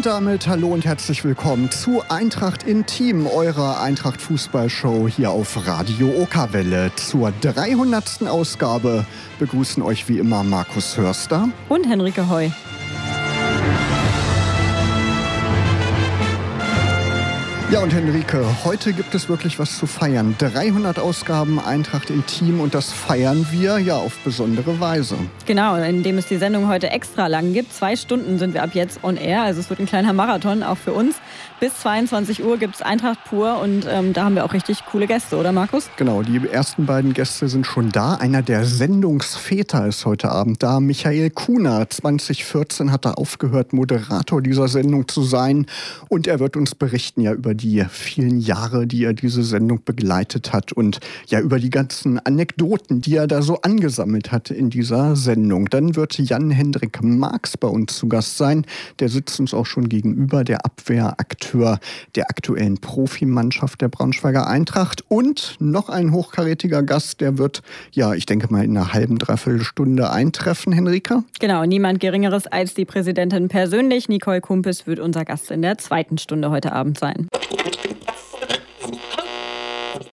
Und damit hallo und herzlich willkommen zu Eintracht Intim, eurer Eintracht Fußballshow hier auf Radio Okerwelle. Zur 300. Ausgabe begrüßen euch wie immer Markus Hörster und Henrike Heu. Ja, und Henrike, heute gibt es wirklich was zu feiern. 300 Ausgaben Eintracht im Team und das feiern wir ja auf besondere Weise. Genau, indem es die Sendung heute extra lang gibt. Zwei Stunden sind wir ab jetzt on air, also es wird ein kleiner Marathon auch für uns. Bis 22 Uhr gibt es Eintracht pur und ähm, da haben wir auch richtig coole Gäste, oder Markus? Genau, die ersten beiden Gäste sind schon da. Einer der Sendungsväter ist heute Abend da, Michael Kuhner. 2014 hat er aufgehört, Moderator dieser Sendung zu sein und er wird uns berichten ja über die vielen Jahre, die er diese Sendung begleitet hat und ja über die ganzen Anekdoten, die er da so angesammelt hat in dieser Sendung. Dann wird Jan-Hendrik Marx bei uns zu Gast sein. Der sitzt uns auch schon gegenüber, der Abwehrakteur der aktuellen Profimannschaft der Braunschweiger Eintracht. Und noch ein hochkarätiger Gast, der wird, ja, ich denke mal in einer halben, dreiviertel Stunde eintreffen, Henrika. Genau, niemand Geringeres als die Präsidentin persönlich. Nicole Kumpis wird unser Gast in der zweiten Stunde heute Abend sein.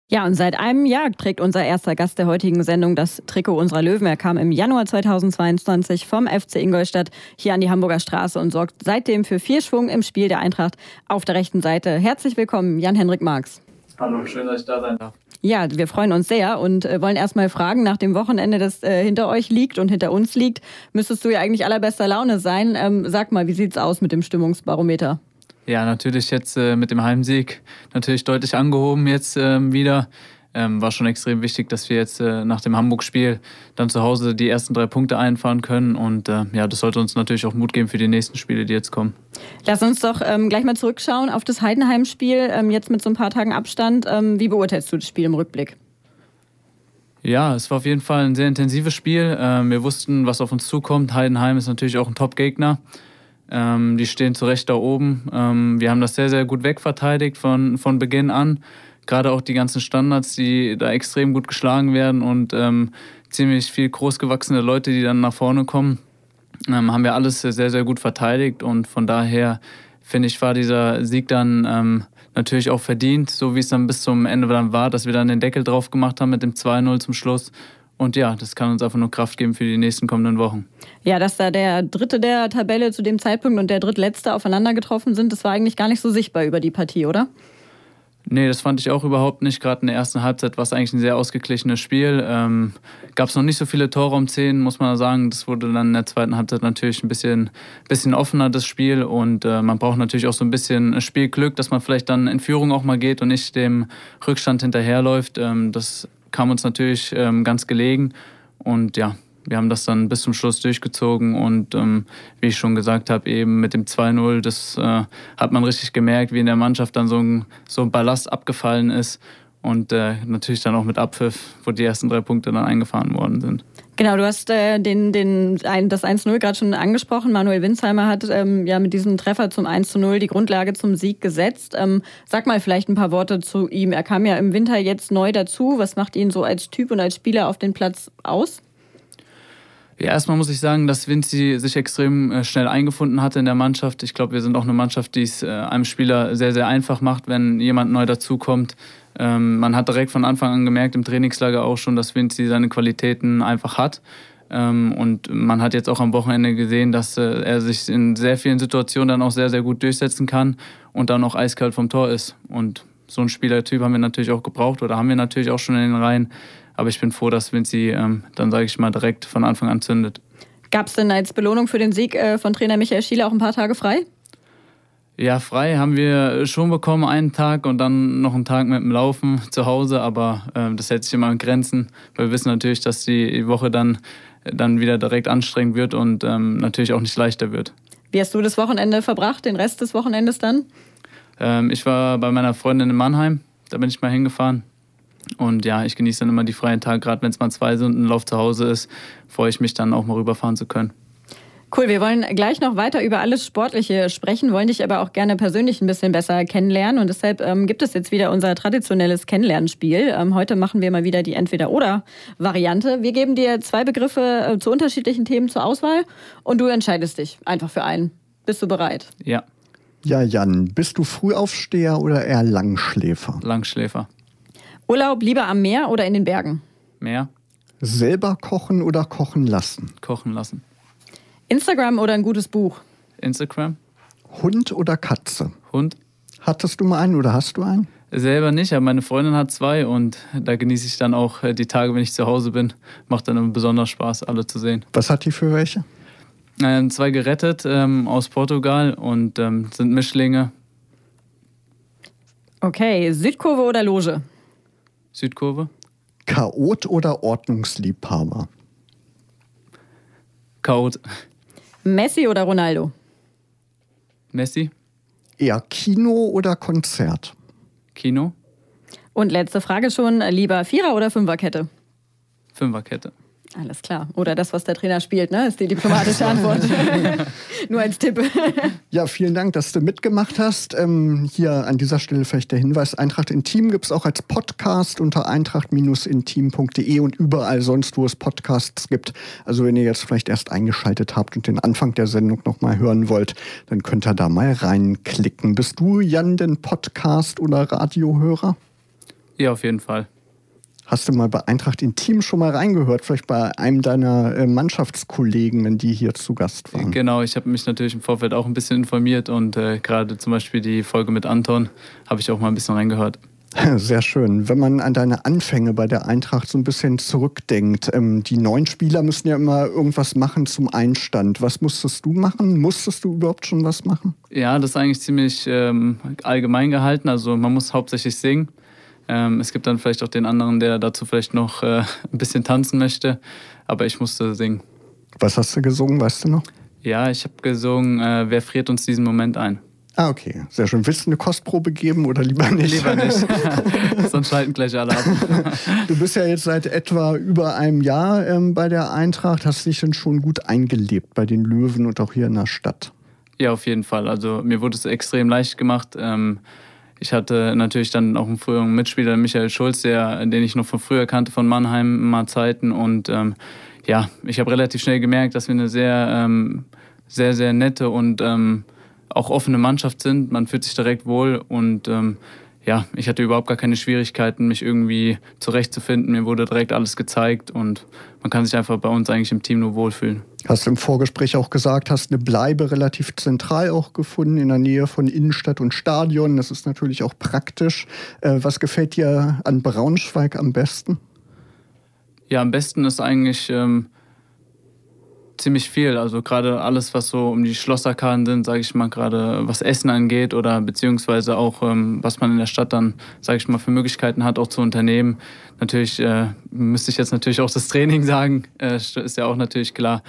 Ja, und seit einem Jahr trägt unser erster Gast der heutigen Sendung das Trikot unserer Löwen. Er kam im Januar 2022 vom FC Ingolstadt hier an die Hamburger Straße und sorgt seitdem für viel Schwung im Spiel der Eintracht auf der rechten Seite. Herzlich willkommen, Jan-Henrik Marx. Hallo, schön, dass ich da sein darf. Ja, wir freuen uns sehr und äh, wollen erstmal fragen, nach dem Wochenende, das äh, hinter euch liegt und hinter uns liegt, müsstest du ja eigentlich allerbester Laune sein. Ähm, sag mal, wie sieht's aus mit dem Stimmungsbarometer? Ja, natürlich jetzt äh, mit dem Heimsieg natürlich deutlich angehoben jetzt ähm, wieder. Ähm, war schon extrem wichtig, dass wir jetzt äh, nach dem Hamburg-Spiel dann zu Hause die ersten drei Punkte einfahren können. Und äh, ja, das sollte uns natürlich auch Mut geben für die nächsten Spiele, die jetzt kommen. Lass uns doch ähm, gleich mal zurückschauen auf das Heidenheim-Spiel, ähm, jetzt mit so ein paar Tagen Abstand. Ähm, wie beurteilst du das Spiel im Rückblick? Ja, es war auf jeden Fall ein sehr intensives Spiel. Ähm, wir wussten, was auf uns zukommt. Heidenheim ist natürlich auch ein Top-Gegner. Ähm, die stehen zu Recht da oben. Ähm, wir haben das sehr, sehr gut wegverteidigt von, von Beginn an. Gerade auch die ganzen Standards, die da extrem gut geschlagen werden und ähm, ziemlich viel großgewachsene Leute, die dann nach vorne kommen, ähm, haben wir alles sehr, sehr gut verteidigt. Und von daher finde ich, war dieser Sieg dann ähm, natürlich auch verdient, so wie es dann bis zum Ende dann war, dass wir dann den Deckel drauf gemacht haben mit dem 2-0 zum Schluss. Und ja, das kann uns einfach nur Kraft geben für die nächsten kommenden Wochen. Ja, dass da der Dritte der Tabelle zu dem Zeitpunkt und der Drittletzte aufeinander getroffen sind, das war eigentlich gar nicht so sichtbar über die Partie, oder? Nee, das fand ich auch überhaupt nicht. Gerade in der ersten Halbzeit war es eigentlich ein sehr ausgeglichenes Spiel. Ähm, Gab es noch nicht so viele Tore um 10, muss man sagen. Das wurde dann in der zweiten Halbzeit natürlich ein bisschen, bisschen offener, das Spiel. Und äh, man braucht natürlich auch so ein bisschen Spielglück, dass man vielleicht dann in Führung auch mal geht und nicht dem Rückstand hinterherläuft. Ähm, das kam uns natürlich ähm, ganz gelegen. Und ja, wir haben das dann bis zum Schluss durchgezogen und ähm, wie ich schon gesagt habe, eben mit dem 2-0, das äh, hat man richtig gemerkt, wie in der Mannschaft dann so ein, so ein Ballast abgefallen ist und äh, natürlich dann auch mit Abpfiff, wo die ersten drei Punkte dann eingefahren worden sind. Genau, du hast äh, den, den, ein, das 1-0 gerade schon angesprochen. Manuel Winsheimer hat ähm, ja mit diesem Treffer zum 1-0 die Grundlage zum Sieg gesetzt. Ähm, sag mal vielleicht ein paar Worte zu ihm. Er kam ja im Winter jetzt neu dazu. Was macht ihn so als Typ und als Spieler auf den Platz aus? Ja, erstmal muss ich sagen, dass Vinci sich extrem äh, schnell eingefunden hatte in der Mannschaft. Ich glaube, wir sind auch eine Mannschaft, die es äh, einem Spieler sehr, sehr einfach macht, wenn jemand neu dazukommt. Ähm, man hat direkt von Anfang an gemerkt, im Trainingslager auch schon, dass Vinci seine Qualitäten einfach hat. Ähm, und man hat jetzt auch am Wochenende gesehen, dass äh, er sich in sehr vielen Situationen dann auch sehr, sehr gut durchsetzen kann und dann auch eiskalt vom Tor ist. Und so einen Spielertyp haben wir natürlich auch gebraucht oder haben wir natürlich auch schon in den Reihen. Aber ich bin froh, dass Vinci ähm, dann, sage ich mal, direkt von Anfang an zündet. Gab es denn als Belohnung für den Sieg äh, von Trainer Michael Schiele auch ein paar Tage frei? Ja, frei haben wir schon bekommen, einen Tag und dann noch einen Tag mit dem Laufen zu Hause, aber äh, das hält sich immer in Grenzen, weil wir wissen natürlich, dass die Woche dann, dann wieder direkt anstrengend wird und ähm, natürlich auch nicht leichter wird. Wie hast du das Wochenende verbracht, den Rest des Wochenendes dann? Ähm, ich war bei meiner Freundin in Mannheim, da bin ich mal hingefahren. Und ja, ich genieße dann immer die freien Tage, gerade wenn es mal zwei Stunden Lauf zu Hause ist, freue ich mich dann auch mal rüberfahren zu können. Cool, wir wollen gleich noch weiter über alles Sportliche sprechen, wollen dich aber auch gerne persönlich ein bisschen besser kennenlernen. Und deshalb ähm, gibt es jetzt wieder unser traditionelles Kennenlernspiel. Ähm, heute machen wir mal wieder die Entweder-Oder-Variante. Wir geben dir zwei Begriffe äh, zu unterschiedlichen Themen zur Auswahl und du entscheidest dich einfach für einen. Bist du bereit? Ja. Ja, Jan, bist du Frühaufsteher oder eher Langschläfer? Langschläfer. Urlaub lieber am Meer oder in den Bergen? Meer. Selber kochen oder kochen lassen? Kochen lassen. Instagram oder ein gutes Buch? Instagram. Hund oder Katze? Hund. Hattest du mal einen oder hast du einen? Selber nicht, aber meine Freundin hat zwei und da genieße ich dann auch äh, die Tage, wenn ich zu Hause bin. Macht dann besonders Spaß, alle zu sehen. Was hat die für welche? Ähm, zwei gerettet ähm, aus Portugal und ähm, sind Mischlinge. Okay, Südkurve oder Loge? Südkurve. Chaot oder Ordnungsliebhaber? Chaot. Messi oder Ronaldo? Messi. Eher Kino oder Konzert? Kino. Und letzte Frage schon, lieber Vierer- oder Fünferkette? Fünferkette. Alles klar. Oder das, was der Trainer spielt, ne? ist die diplomatische Antwort. Nur als Tipp. Ja, vielen Dank, dass du mitgemacht hast. Ähm, hier an dieser Stelle vielleicht der Hinweis, Eintracht Intim gibt es auch als Podcast unter eintracht-intim.de und überall sonst, wo es Podcasts gibt. Also wenn ihr jetzt vielleicht erst eingeschaltet habt und den Anfang der Sendung nochmal hören wollt, dann könnt ihr da mal reinklicken. Bist du, Jan, denn Podcast- oder Radiohörer? Ja, auf jeden Fall. Hast du mal bei Eintracht Intim schon mal reingehört? Vielleicht bei einem deiner äh, Mannschaftskollegen, wenn die hier zu Gast waren? Genau, ich habe mich natürlich im Vorfeld auch ein bisschen informiert und äh, gerade zum Beispiel die Folge mit Anton habe ich auch mal ein bisschen reingehört. Sehr schön. Wenn man an deine Anfänge bei der Eintracht so ein bisschen zurückdenkt, ähm, die neuen Spieler müssen ja immer irgendwas machen zum Einstand. Was musstest du machen? Musstest du überhaupt schon was machen? Ja, das ist eigentlich ziemlich ähm, allgemein gehalten. Also man muss hauptsächlich singen. Ähm, es gibt dann vielleicht auch den anderen, der dazu vielleicht noch äh, ein bisschen tanzen möchte, aber ich musste singen. Was hast du gesungen, weißt du noch? Ja, ich habe gesungen, äh, wer friert uns diesen Moment ein? Ah, okay, sehr schön. Willst du eine Kostprobe geben oder lieber nicht? Lieber nicht, sonst schalten gleich alle ab. Du bist ja jetzt seit etwa über einem Jahr ähm, bei der Eintracht. Hast dich denn schon gut eingelebt bei den Löwen und auch hier in der Stadt? Ja, auf jeden Fall. Also mir wurde es extrem leicht gemacht. Ähm, ich hatte natürlich dann auch einen früheren Mitspieler, Michael Schulz, der, den ich noch von früher kannte, von Mannheim mal Zeiten. Und ähm, ja, ich habe relativ schnell gemerkt, dass wir eine sehr, ähm, sehr, sehr nette und ähm, auch offene Mannschaft sind. Man fühlt sich direkt wohl und ähm, ja, ich hatte überhaupt gar keine Schwierigkeiten, mich irgendwie zurechtzufinden. Mir wurde direkt alles gezeigt und man kann sich einfach bei uns eigentlich im Team nur wohlfühlen. Hast du im Vorgespräch auch gesagt, hast eine Bleibe relativ zentral auch gefunden, in der Nähe von Innenstadt und Stadion. Das ist natürlich auch praktisch. Äh, was gefällt dir an Braunschweig am besten? Ja, am besten ist eigentlich ähm, ziemlich viel. Also gerade alles, was so um die Schlosserkarten sind, sage ich mal, gerade was Essen angeht oder beziehungsweise auch, ähm, was man in der Stadt dann, sage ich mal, für Möglichkeiten hat, auch zu unternehmen. Natürlich äh, müsste ich jetzt natürlich auch das Training sagen, äh, ist ja auch natürlich klar.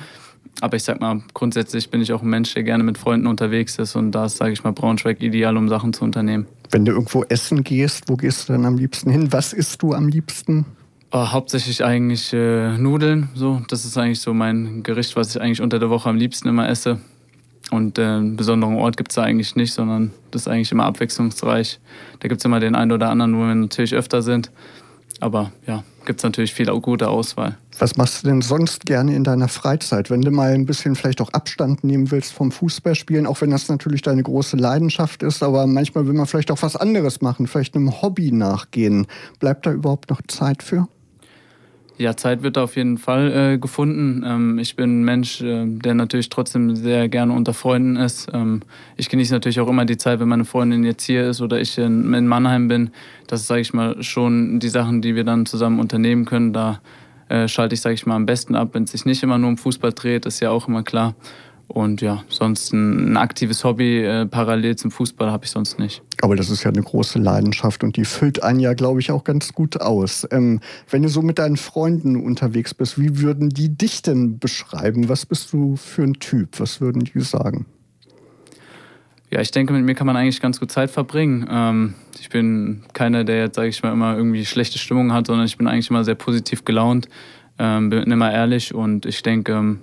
Aber ich sag mal, grundsätzlich bin ich auch ein Mensch, der gerne mit Freunden unterwegs ist und da ist, sage ich mal, Braunschweig ideal, um Sachen zu unternehmen. Wenn du irgendwo essen gehst, wo gehst du dann am liebsten hin? Was isst du am liebsten? Oh, hauptsächlich eigentlich äh, Nudeln. So, das ist eigentlich so mein Gericht, was ich eigentlich unter der Woche am liebsten immer esse. Und äh, einen besonderen Ort gibt es da eigentlich nicht, sondern das ist eigentlich immer abwechslungsreich. Da gibt es immer den einen oder anderen, wo wir natürlich öfter sind. Aber ja, gibt es natürlich viel gute Auswahl. Was machst du denn sonst gerne in deiner Freizeit, wenn du mal ein bisschen vielleicht auch Abstand nehmen willst vom Fußballspielen, auch wenn das natürlich deine große Leidenschaft ist, aber manchmal will man vielleicht auch was anderes machen, vielleicht einem Hobby nachgehen. Bleibt da überhaupt noch Zeit für? Ja, Zeit wird auf jeden Fall äh, gefunden. Ähm, ich bin ein Mensch, äh, der natürlich trotzdem sehr gerne unter Freunden ist. Ähm, ich genieße natürlich auch immer die Zeit, wenn meine Freundin jetzt hier ist oder ich in, in Mannheim bin. Das sage ich mal schon die Sachen, die wir dann zusammen unternehmen können. Da äh, schalte ich, sage ich mal, am besten ab, wenn es sich nicht immer nur um Fußball dreht, ist ja auch immer klar. Und ja, sonst ein, ein aktives Hobby äh, parallel zum Fußball habe ich sonst nicht. Aber das ist ja eine große Leidenschaft und die füllt einen ja, glaube ich, auch ganz gut aus. Ähm, wenn du so mit deinen Freunden unterwegs bist, wie würden die dich denn beschreiben? Was bist du für ein Typ? Was würden die sagen? Ja, ich denke, mit mir kann man eigentlich ganz gut Zeit verbringen. Ähm, ich bin keiner, der jetzt, sage ich mal, immer irgendwie schlechte Stimmung hat, sondern ich bin eigentlich immer sehr positiv gelaunt, ähm, bin immer ehrlich und ich denke, ähm,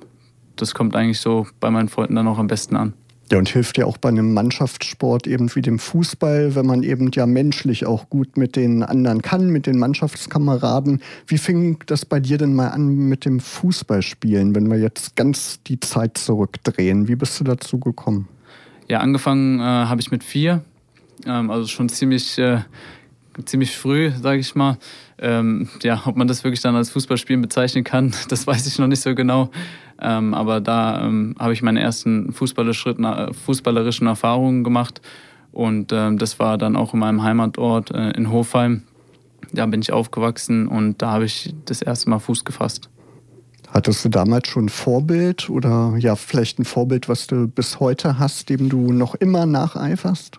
das kommt eigentlich so bei meinen Freunden dann auch am besten an. Ja, und hilft ja auch bei einem Mannschaftssport eben wie dem Fußball, wenn man eben ja menschlich auch gut mit den anderen kann, mit den Mannschaftskameraden. Wie fing das bei dir denn mal an mit dem Fußballspielen, wenn wir jetzt ganz die Zeit zurückdrehen? Wie bist du dazu gekommen? Ja, angefangen äh, habe ich mit vier, ähm, also schon ziemlich, äh, ziemlich früh, sage ich mal. Ähm, ja, ob man das wirklich dann als Fußballspielen bezeichnen kann, das weiß ich noch nicht so genau. Ähm, aber da ähm, habe ich meine ersten fußballerischen Erfahrungen gemacht. Und ähm, das war dann auch in meinem Heimatort äh, in Hofheim. Da bin ich aufgewachsen und da habe ich das erste Mal Fuß gefasst. Hattest du damals schon ein Vorbild oder ja, vielleicht ein Vorbild, was du bis heute hast, dem du noch immer nacheiferst?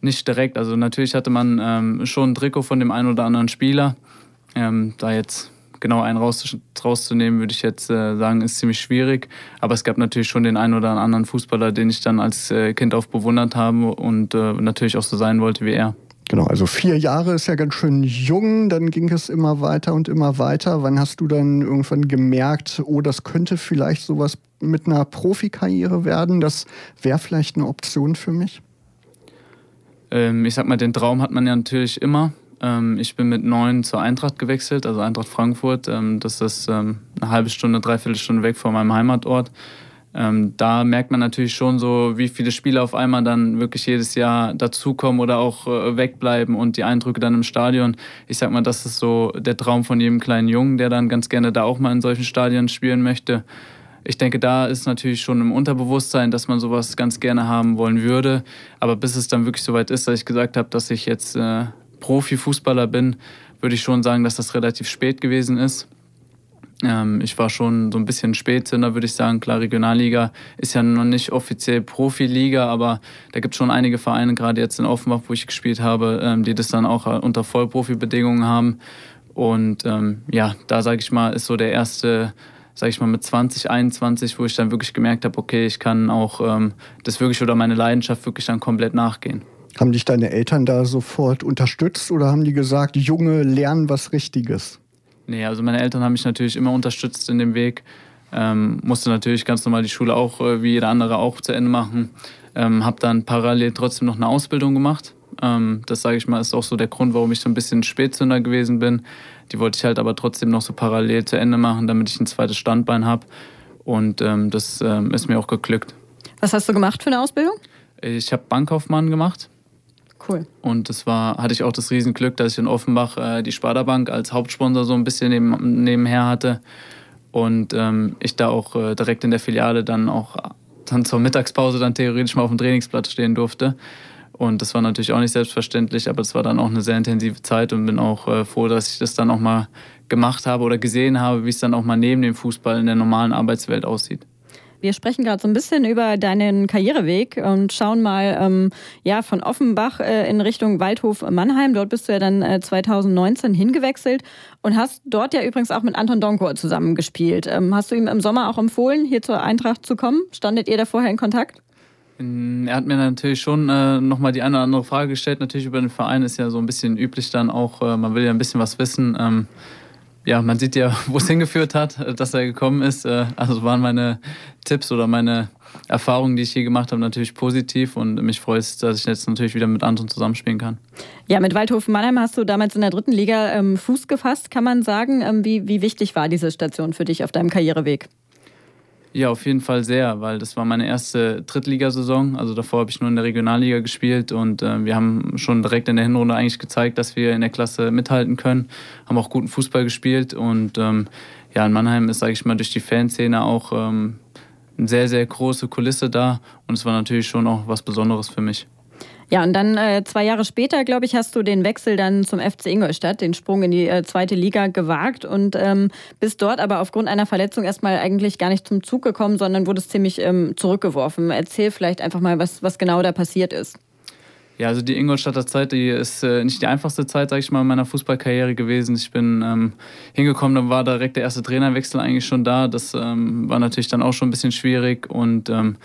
Nicht direkt. Also natürlich hatte man ähm, schon ein Trikot von dem einen oder anderen Spieler. Ähm, da jetzt genau einen raus, rauszunehmen, würde ich jetzt äh, sagen, ist ziemlich schwierig. Aber es gab natürlich schon den einen oder anderen Fußballer, den ich dann als äh, Kind auch bewundert habe und äh, natürlich auch so sein wollte wie er. Genau, also vier Jahre ist ja ganz schön jung, dann ging es immer weiter und immer weiter. Wann hast du dann irgendwann gemerkt, oh, das könnte vielleicht sowas mit einer Profikarriere werden? Das wäre vielleicht eine Option für mich? Ähm, ich sag mal, den Traum hat man ja natürlich immer. Ähm, ich bin mit neun zur Eintracht gewechselt, also Eintracht Frankfurt. Ähm, das ist ähm, eine halbe Stunde, dreiviertel Stunde weg von meinem Heimatort. Da merkt man natürlich schon so, wie viele Spieler auf einmal dann wirklich jedes Jahr dazukommen oder auch äh, wegbleiben und die Eindrücke dann im Stadion. Ich sag mal, das ist so der Traum von jedem kleinen Jungen, der dann ganz gerne da auch mal in solchen Stadien spielen möchte. Ich denke, da ist natürlich schon im Unterbewusstsein, dass man sowas ganz gerne haben wollen würde. Aber bis es dann wirklich soweit ist, dass ich gesagt habe, dass ich jetzt äh, Profifußballer bin, würde ich schon sagen, dass das relativ spät gewesen ist. Ähm, ich war schon so ein bisschen Spätzünder, würde ich sagen. Klar, Regionalliga ist ja noch nicht offiziell Profiliga, aber da gibt es schon einige Vereine, gerade jetzt in Offenbach, wo ich gespielt habe, ähm, die das dann auch äh, unter Vollprofi-Bedingungen haben. Und ähm, ja, da sage ich mal, ist so der erste, sage ich mal, mit 20, 21, wo ich dann wirklich gemerkt habe, okay, ich kann auch ähm, das wirklich oder meine Leidenschaft wirklich dann komplett nachgehen. Haben dich deine Eltern da sofort unterstützt oder haben die gesagt, Junge, lernen was Richtiges? Nee, also meine Eltern haben mich natürlich immer unterstützt in dem Weg. Ähm, musste natürlich ganz normal die Schule auch, äh, wie jeder andere, auch zu Ende machen. Ähm, habe dann parallel trotzdem noch eine Ausbildung gemacht. Ähm, das sage ich mal, ist auch so der Grund, warum ich so ein bisschen Spätzünder gewesen bin. Die wollte ich halt aber trotzdem noch so parallel zu Ende machen, damit ich ein zweites Standbein habe. Und ähm, das ähm, ist mir auch geglückt. Was hast du gemacht für eine Ausbildung? Ich habe Bankkaufmann gemacht. Cool. Und das war, hatte ich auch das Riesenglück, dass ich in Offenbach äh, die Sparda Bank als Hauptsponsor so ein bisschen neben, nebenher hatte. Und ähm, ich da auch äh, direkt in der Filiale dann auch dann zur Mittagspause dann theoretisch mal auf dem Trainingsplatz stehen durfte. Und das war natürlich auch nicht selbstverständlich, aber es war dann auch eine sehr intensive Zeit und bin auch äh, froh, dass ich das dann auch mal gemacht habe oder gesehen habe, wie es dann auch mal neben dem Fußball in der normalen Arbeitswelt aussieht. Wir sprechen gerade so ein bisschen über deinen Karriereweg und schauen mal ähm, ja, von Offenbach äh, in Richtung Waldhof Mannheim. Dort bist du ja dann äh, 2019 hingewechselt und hast dort ja übrigens auch mit Anton Donkor zusammengespielt. Ähm, hast du ihm im Sommer auch empfohlen, hier zur Eintracht zu kommen? Standet ihr da vorher in Kontakt? Er hat mir natürlich schon äh, nochmal die eine oder andere Frage gestellt. Natürlich über den Verein ist ja so ein bisschen üblich dann auch, äh, man will ja ein bisschen was wissen. Ähm, ja, man sieht ja, wo es hingeführt hat, dass er gekommen ist. Äh, also waren meine Tipps oder meine Erfahrungen, die ich hier gemacht habe, natürlich positiv und mich freut es, dass ich jetzt natürlich wieder mit Anton zusammenspielen kann. Ja, mit Waldhofen Mannheim hast du damals in der dritten Liga ähm, Fuß gefasst, kann man sagen. Ähm, wie, wie wichtig war diese Station für dich auf deinem Karriereweg? Ja, auf jeden Fall sehr, weil das war meine erste Drittligasaison. Also davor habe ich nur in der Regionalliga gespielt und äh, wir haben schon direkt in der Hinrunde eigentlich gezeigt, dass wir in der Klasse mithalten können. Haben auch guten Fußball gespielt und ähm, ja, in Mannheim ist, sage ich mal, durch die Fanszene auch ähm, eine sehr, sehr große Kulisse da und es war natürlich schon auch was Besonderes für mich. Ja, und dann äh, zwei Jahre später, glaube ich, hast du den Wechsel dann zum FC Ingolstadt, den Sprung in die äh, zweite Liga gewagt und ähm, bist dort aber aufgrund einer Verletzung erstmal eigentlich gar nicht zum Zug gekommen, sondern wurdest ziemlich ähm, zurückgeworfen. Erzähl vielleicht einfach mal, was, was genau da passiert ist. Ja, also die Ingolstadter Zeit, die ist äh, nicht die einfachste Zeit, sage ich mal, in meiner Fußballkarriere gewesen. Ich bin ähm, hingekommen, da war direkt der erste Trainerwechsel eigentlich schon da. Das ähm, war natürlich dann auch schon ein bisschen schwierig und ähm,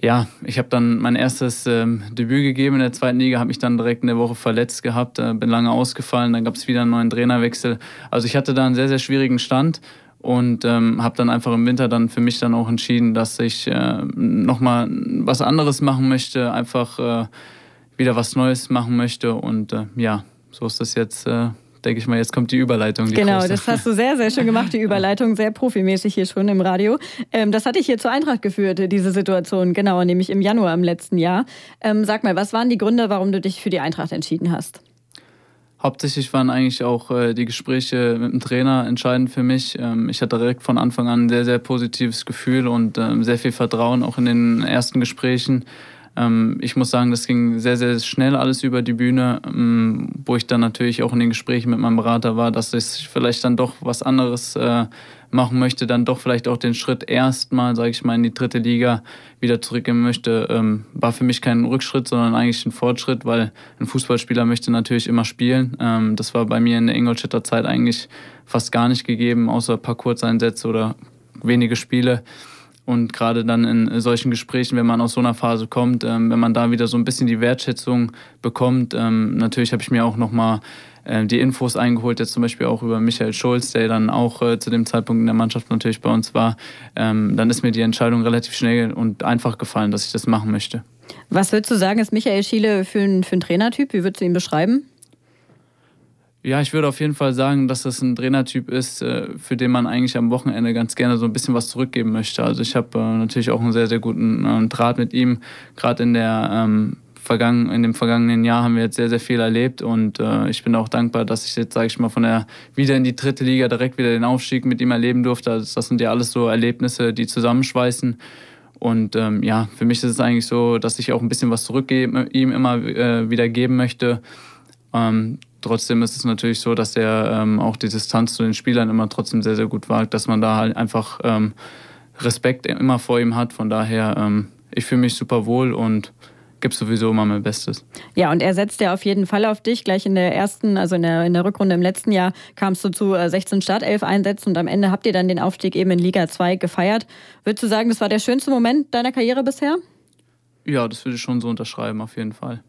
ja, ich habe dann mein erstes ähm, Debüt gegeben in der zweiten Liga, habe mich dann direkt in der Woche verletzt gehabt, äh, bin lange ausgefallen, dann gab es wieder einen neuen Trainerwechsel. Also ich hatte da einen sehr, sehr schwierigen Stand und ähm, habe dann einfach im Winter dann für mich dann auch entschieden, dass ich äh, nochmal was anderes machen möchte, einfach äh, wieder was Neues machen möchte und äh, ja, so ist das jetzt äh, denke ich mal, jetzt kommt die Überleitung. Die genau, große. das hast du sehr, sehr schön gemacht, die Überleitung, sehr profimäßig hier schon im Radio. Ähm, das hatte ich hier zur Eintracht geführt, diese Situation, genau, nämlich im Januar im letzten Jahr. Ähm, sag mal, was waren die Gründe, warum du dich für die Eintracht entschieden hast? Hauptsächlich waren eigentlich auch äh, die Gespräche mit dem Trainer entscheidend für mich. Ähm, ich hatte direkt von Anfang an ein sehr, sehr positives Gefühl und ähm, sehr viel Vertrauen auch in den ersten Gesprächen. Ähm, ich muss sagen, das ging sehr, sehr schnell alles über die Bühne, ähm, wo ich dann natürlich auch in den Gesprächen mit meinem Berater war, dass ich vielleicht dann doch was anderes äh, machen möchte, dann doch vielleicht auch den Schritt erstmal, sage ich mal, in die dritte Liga wieder zurückgehen möchte, ähm, war für mich kein Rückschritt, sondern eigentlich ein Fortschritt, weil ein Fußballspieler möchte natürlich immer spielen. das war bei mir in der Ingolstädter Zeit eigentlich fast gar nicht gegeben, außer ein paar Kurzeinsätze oder wenige Spiele. Und gerade dann in solchen Gesprächen, wenn man aus so einer Phase kommt, ähm, wenn man da wieder so ein bisschen die Wertschätzung bekommt, ähm, natürlich habe ich mir auch nochmal äh, die Infos eingeholt, jetzt zum Beispiel auch über Michael Schulz, der dann auch äh, zu dem Zeitpunkt in der Mannschaft natürlich bei uns war, ähm, dann ist mir die Entscheidung relativ schnell und einfach gefallen, dass ich das machen möchte. Was würdest du sagen, ist Michael Schiele für für ein Trainertyp? Wie würdest du ihn beschreiben? Ja, ich würde auf jeden Fall sagen, dass das ein Trainertyp ist, äh, für den man eigentlich am Wochenende ganz gerne so ein bisschen was zurückgeben möchte. Also ich habe äh, natürlich auch einen sehr, sehr guten äh, Draht mit ihm. Gerade in ähm, in dem vergangenen Jahr haben wir jetzt sehr, sehr viel erlebt und äh, ich bin auch dankbar, dass ich jetzt, sage ich mal, von der wieder in die dritte Liga direkt wieder den Aufstieg mit ihm erleben durfte. Also das sind ja alles so Erlebnisse, die zusammenschweißen. Und ähm, ja, für mich ist es eigentlich so, dass ich auch ein bisschen was zurückgeben, ihm immer äh, wieder geben möchte. Ähm, Trotzdem ist es natürlich so, dass er ähm, auch die Distanz zu den Spielern immer trotzdem sehr, sehr gut wagt, dass man da halt einfach ähm, Respekt immer vor ihm hat. Von daher, ähm, ich fühle mich super wohl und gebe sowieso immer mein Bestes. Ja, und er setzt ja auf jeden Fall auf dich. Gleich in der ersten, also in der, in der Rückrunde im letzten Jahr kamst du zu 16 äh, Startelf-Einsätzen und am Ende habt ihr dann den Aufstieg eben in Liga 2 gefeiert. Würdest du sagen, das war der schönste Moment deiner Karriere bisher? Ja, das würde ich schon so unterschreiben, auf jeden Fall.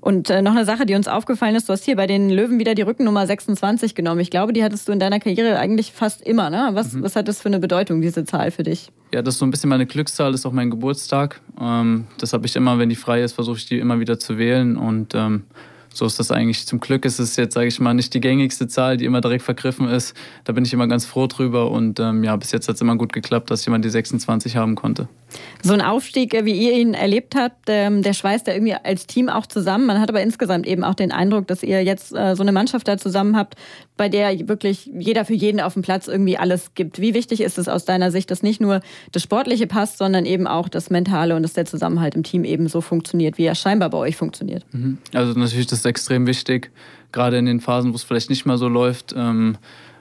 Und äh, noch eine Sache, die uns aufgefallen ist, du hast hier bei den Löwen wieder die Rückennummer 26 genommen. Ich glaube, die hattest du in deiner Karriere eigentlich fast immer. Ne? Was, mhm. was hat das für eine Bedeutung, diese Zahl für dich? Ja, das ist so ein bisschen meine Glückszahl, ist auch mein Geburtstag. Ähm, das habe ich immer, wenn die frei ist, versuche ich die immer wieder zu wählen. Und ähm, so ist das eigentlich. Zum Glück ist es jetzt, sage ich mal, nicht die gängigste Zahl, die immer direkt vergriffen ist. Da bin ich immer ganz froh drüber. Und ähm, ja, bis jetzt hat es immer gut geklappt, dass jemand die 26 haben konnte. So ein Aufstieg, äh, wie ihr ihn erlebt habt, ähm, der schweißt ja irgendwie als Team auch zusammen. Man hat aber insgesamt eben auch den Eindruck, dass ihr jetzt äh, so eine Mannschaft da zusammen habt, bei der wirklich jeder für jeden auf dem Platz irgendwie alles gibt. Wie wichtig ist es aus deiner Sicht, dass nicht nur das Sportliche passt, sondern eben auch das Mentale und dass der Zusammenhalt im Team eben so funktioniert, wie er scheinbar bei euch funktioniert? Mhm. Also natürlich das ist extrem wichtig, gerade in den Phasen, wo es vielleicht nicht mehr so läuft. Ähm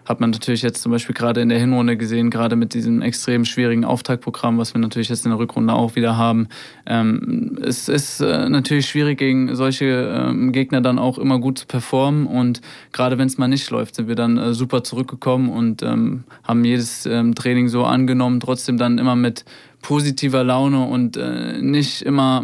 hat man natürlich jetzt zum Beispiel gerade in der Hinrunde gesehen, gerade mit diesem extrem schwierigen Auftaktprogramm, was wir natürlich jetzt in der Rückrunde auch wieder haben. Ähm, es ist äh, natürlich schwierig, gegen solche ähm, Gegner dann auch immer gut zu performen und gerade wenn es mal nicht läuft, sind wir dann äh, super zurückgekommen und ähm, haben jedes ähm, Training so angenommen, trotzdem dann immer mit positiver Laune und äh, nicht immer,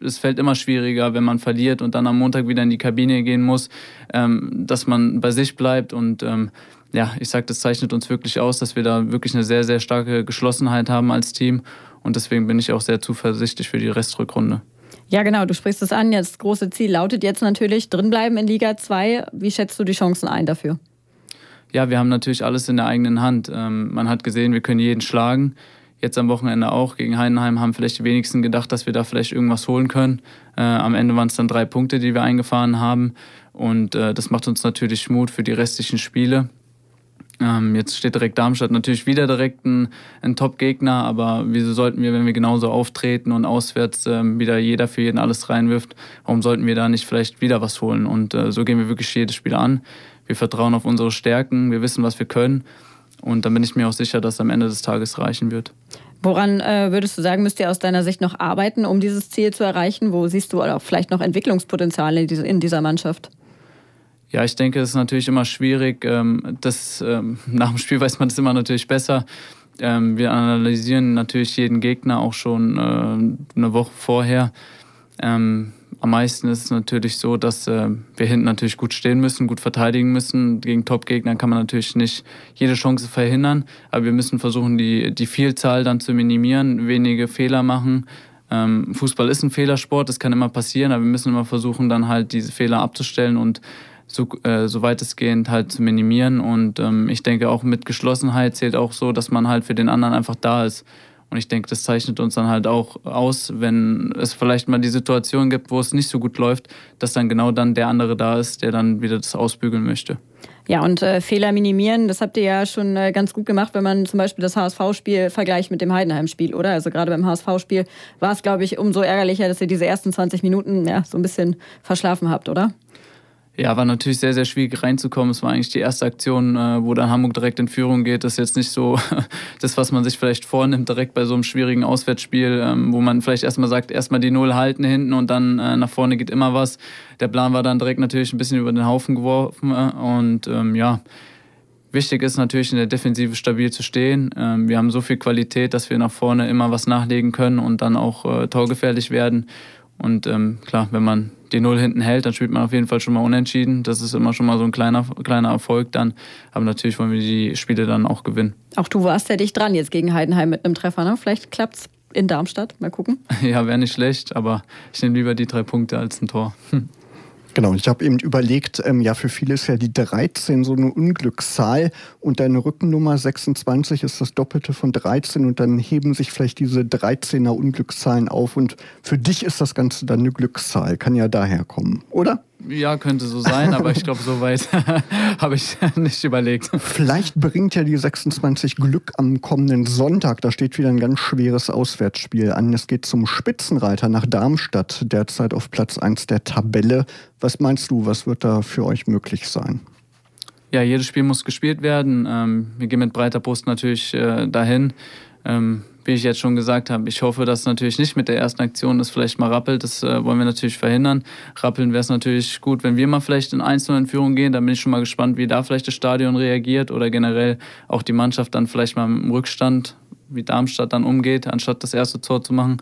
es fällt immer schwieriger, wenn man verliert und dann am Montag wieder in die Kabine gehen muss, ähm, dass man bei sich bleibt und ähm, ja, ich sage, das zeichnet uns wirklich aus, dass wir da wirklich eine sehr, sehr starke Geschlossenheit haben als Team. Und deswegen bin ich auch sehr zuversichtlich für die Restrückrunde. Ja, genau, du sprichst es an. Das große Ziel lautet jetzt natürlich drinbleiben in Liga 2. Wie schätzt du die Chancen ein dafür? Ja, wir haben natürlich alles in der eigenen Hand. Ähm, man hat gesehen, wir können jeden schlagen. Jetzt am Wochenende auch gegen Heidenheim haben vielleicht die wenigsten gedacht, dass wir da vielleicht irgendwas holen können. Äh, am Ende waren es dann drei Punkte, die wir eingefahren haben. Und äh, das macht uns natürlich Mut für die restlichen Spiele. Ähm, jetzt steht direkt Darmstadt natürlich wieder direkt ein, ein Top-Gegner, aber wieso sollten wir, wenn wir genauso auftreten und auswärts ähm, wieder jeder für jeden alles reinwirft, warum sollten wir da nicht vielleicht wieder was holen? Und äh, so gehen wir wirklich jedes Spiel an. Wir vertrauen auf unsere Stärken, wir wissen, was wir können. Und dann bin ich mir auch sicher, dass am Ende des Tages reichen wird. Woran äh, würdest du sagen, müsst ihr aus deiner Sicht noch arbeiten, um dieses Ziel zu erreichen? Wo siehst du auch vielleicht noch Entwicklungspotenzial in dieser Mannschaft? Ja, ich denke, es ist natürlich immer schwierig. Ähm, das, ähm, nach dem Spiel weiß man es immer natürlich besser. Ähm, wir analysieren natürlich jeden Gegner auch schon äh, eine Woche vorher. am meisten ist es natürlich so, dass äh, wir hinten natürlich gut stehen müssen, gut verteidigen müssen. Gegen Top-Gegner kann man natürlich nicht jede Chance verhindern, aber wir müssen versuchen, die, die Vielzahl dann zu minimieren, wenige Fehler machen. Fußball ist ein Fehlersport, das kann immer passieren, aber wir müssen immer versuchen, dann halt diese Fehler abzustellen und so, äh, so weitestgehend halt zu minimieren. Und ähm, ich denke auch mit Geschlossenheit zählt auch so, dass man halt für den anderen einfach da ist. Und ich denke, das zeichnet uns dann halt auch aus, wenn es vielleicht mal die Situation gibt, wo es nicht so gut läuft, dass dann genau dann der andere da ist, der dann wieder das ausbügeln möchte. Ja, und äh, Fehler minimieren, das habt ihr ja schon äh, ganz gut gemacht, wenn man zum Beispiel das HSV-Spiel vergleicht mit dem Heidenheim-Spiel, oder? Also gerade beim HSV-Spiel war es, glaube ich, umso ärgerlicher, dass ihr diese ersten 20 Minuten ja, so ein bisschen verschlafen habt, oder? Ja, war natürlich sehr, sehr schwierig reinzukommen. Es war eigentlich die erste Aktion, äh, wo dann Hamburg direkt in Führung geht. Das ist jetzt nicht so das, was man sich vielleicht vornimmt, direkt bei so einem schwierigen Auswärtsspiel, ähm, wo man vielleicht erstmal sagt, erstmal die Null halten hinten und dann äh, nach vorne geht immer was. Der Plan war dann direkt natürlich ein bisschen über den Haufen geworfen äh, und ähm, ja. Wichtig ist natürlich in der Defensive stabil zu stehen. Ähm, wir haben so viel Qualität, dass wir nach vorne immer was nachlegen können und dann auch torgefährlich werden. Und ähm, klar, wenn man die Null hinten hält, dann spielt man auf jeden Fall schon mal unentschieden. Das ist immer schon mal so ein kleiner, kleiner Erfolg dann. Aber natürlich wollen wir die Spiele dann auch gewinnen. Auch du warst ja dicht dran jetzt gegen Heidenheim mit einem Treffer. Ne? Vielleicht klappt es in Darmstadt. Mal gucken. Ja, wäre nicht schlecht, aber ich nehme lieber die drei Punkte als ein Tor. Genau, ich habe eben überlegt, ähm, ja, für viele ist ja die 13 so eine Unglückszahl und deine Rückennummer 26 ist das Doppelte von 13 und dann heben sich vielleicht diese 13er Unglückszahlen auf und für dich ist das Ganze dann eine Glückszahl. Kann ja daher kommen, oder? Ja, könnte so sein, aber ich glaube, so weit habe ich nicht überlegt. Vielleicht bringt ja die 26 Glück am kommenden Sonntag. Da steht wieder ein ganz schweres Auswärtsspiel an. Es geht zum Spitzenreiter nach Darmstadt, derzeit auf Platz 1 der Tabelle. Was meinst du, was wird da für euch möglich sein? Ja, jedes Spiel muss gespielt werden. Ähm, wir gehen mit breiter Brust natürlich äh, dahin. Wie ich jetzt schon gesagt habe, ich hoffe, dass natürlich nicht mit der ersten Aktion das vielleicht mal rappelt. Das äh, wollen wir natürlich verhindern. Rappeln wäre es natürlich gut, wenn wir mal vielleicht in einzelnen Führung gehen. Da bin ich schon mal gespannt, wie da vielleicht das Stadion reagiert oder generell auch die Mannschaft dann vielleicht mal im Rückstand, wie Darmstadt dann umgeht, anstatt das erste Tor zu machen.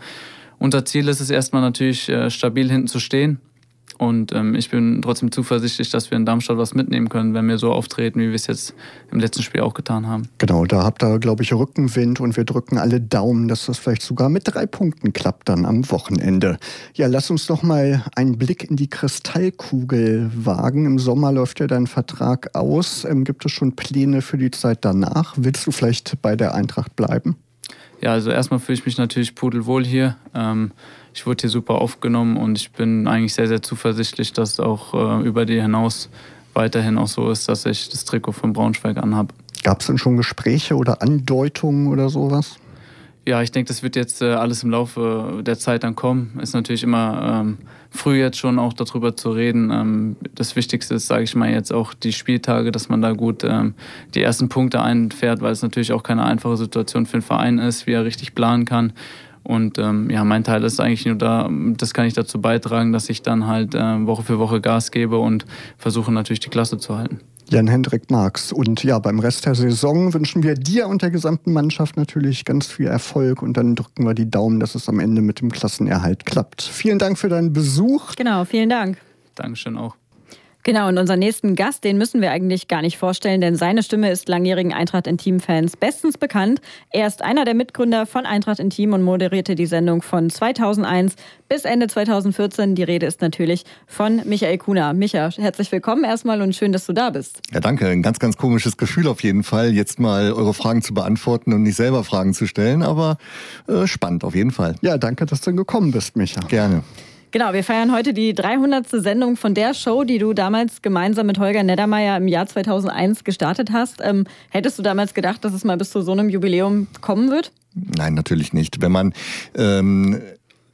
Unser Ziel ist es erstmal natürlich, äh, stabil hinten zu stehen und ähm, ich bin trotzdem zuversichtlich, dass wir in Darmstadt was mitnehmen können, wenn wir so auftreten, wie wir es jetzt im letzten Spiel auch getan haben. Genau, da habt ihr, glaube ich, Rückenwind und wir drücken alle Daumen, dass das vielleicht sogar mit drei Punkten klappt dann am Wochenende. Ja, lass uns doch mal einen Blick in die Kristallkugel wagen. Im Sommer läuft ja dein Vertrag aus. Ähm, gibt es schon Pläne für die Zeit danach? Willst du vielleicht bei der Eintracht bleiben? Ja, also erstmal fühle ich mich natürlich pudelwohl hier. Ähm, ich wurde hier super aufgenommen und ich bin eigentlich sehr, sehr zuversichtlich, dass auch äh, über die hinaus weiterhin auch so ist, dass ich das Trikot von Braunschweig anhabe. Gab es denn schon Gespräche oder Andeutungen oder sowas? Ja, ich denke, das wird jetzt äh, alles im Laufe der Zeit dann kommen. Ist natürlich immer ähm, früh jetzt schon auch darüber zu reden. Ähm, das Wichtigste ist, sage ich mal, jetzt auch die Spieltage, dass man da gut ähm, die ersten Punkte einfährt, weil es natürlich auch keine einfache Situation für den Verein ist, wie er richtig planen kann. Und ähm, ja, mein Teil ist eigentlich nur da, das kann ich dazu beitragen, dass ich dann halt äh, Woche für Woche Gas gebe und versuche natürlich die Klasse zu halten. Jan-Hendrik Marx. Und ja, beim Rest der Saison wünschen wir dir und der gesamten Mannschaft natürlich ganz viel Erfolg und dann drücken wir die Daumen, dass es am Ende mit dem Klassenerhalt klappt. Vielen Dank für deinen Besuch. Genau, vielen Dank. Dankeschön auch. Genau, und unseren nächsten Gast, den müssen wir eigentlich gar nicht vorstellen, denn seine Stimme ist langjährigen Eintracht Intim-Fans bestens bekannt. Er ist einer der Mitgründer von Eintracht Intim und moderierte die Sendung von 2001 bis Ende 2014. Die Rede ist natürlich von Michael Kuna. Micha, herzlich willkommen erstmal und schön, dass du da bist. Ja, danke. Ein ganz, ganz komisches Gefühl auf jeden Fall, jetzt mal eure Fragen zu beantworten und nicht selber Fragen zu stellen, aber äh, spannend auf jeden Fall. Ja, danke, dass du gekommen bist, Micha. Gerne. Genau, wir feiern heute die 300. Sendung von der Show, die du damals gemeinsam mit Holger Neddermeier im Jahr 2001 gestartet hast. Ähm, hättest du damals gedacht, dass es mal bis zu so einem Jubiläum kommen wird? Nein, natürlich nicht. Wenn man ähm,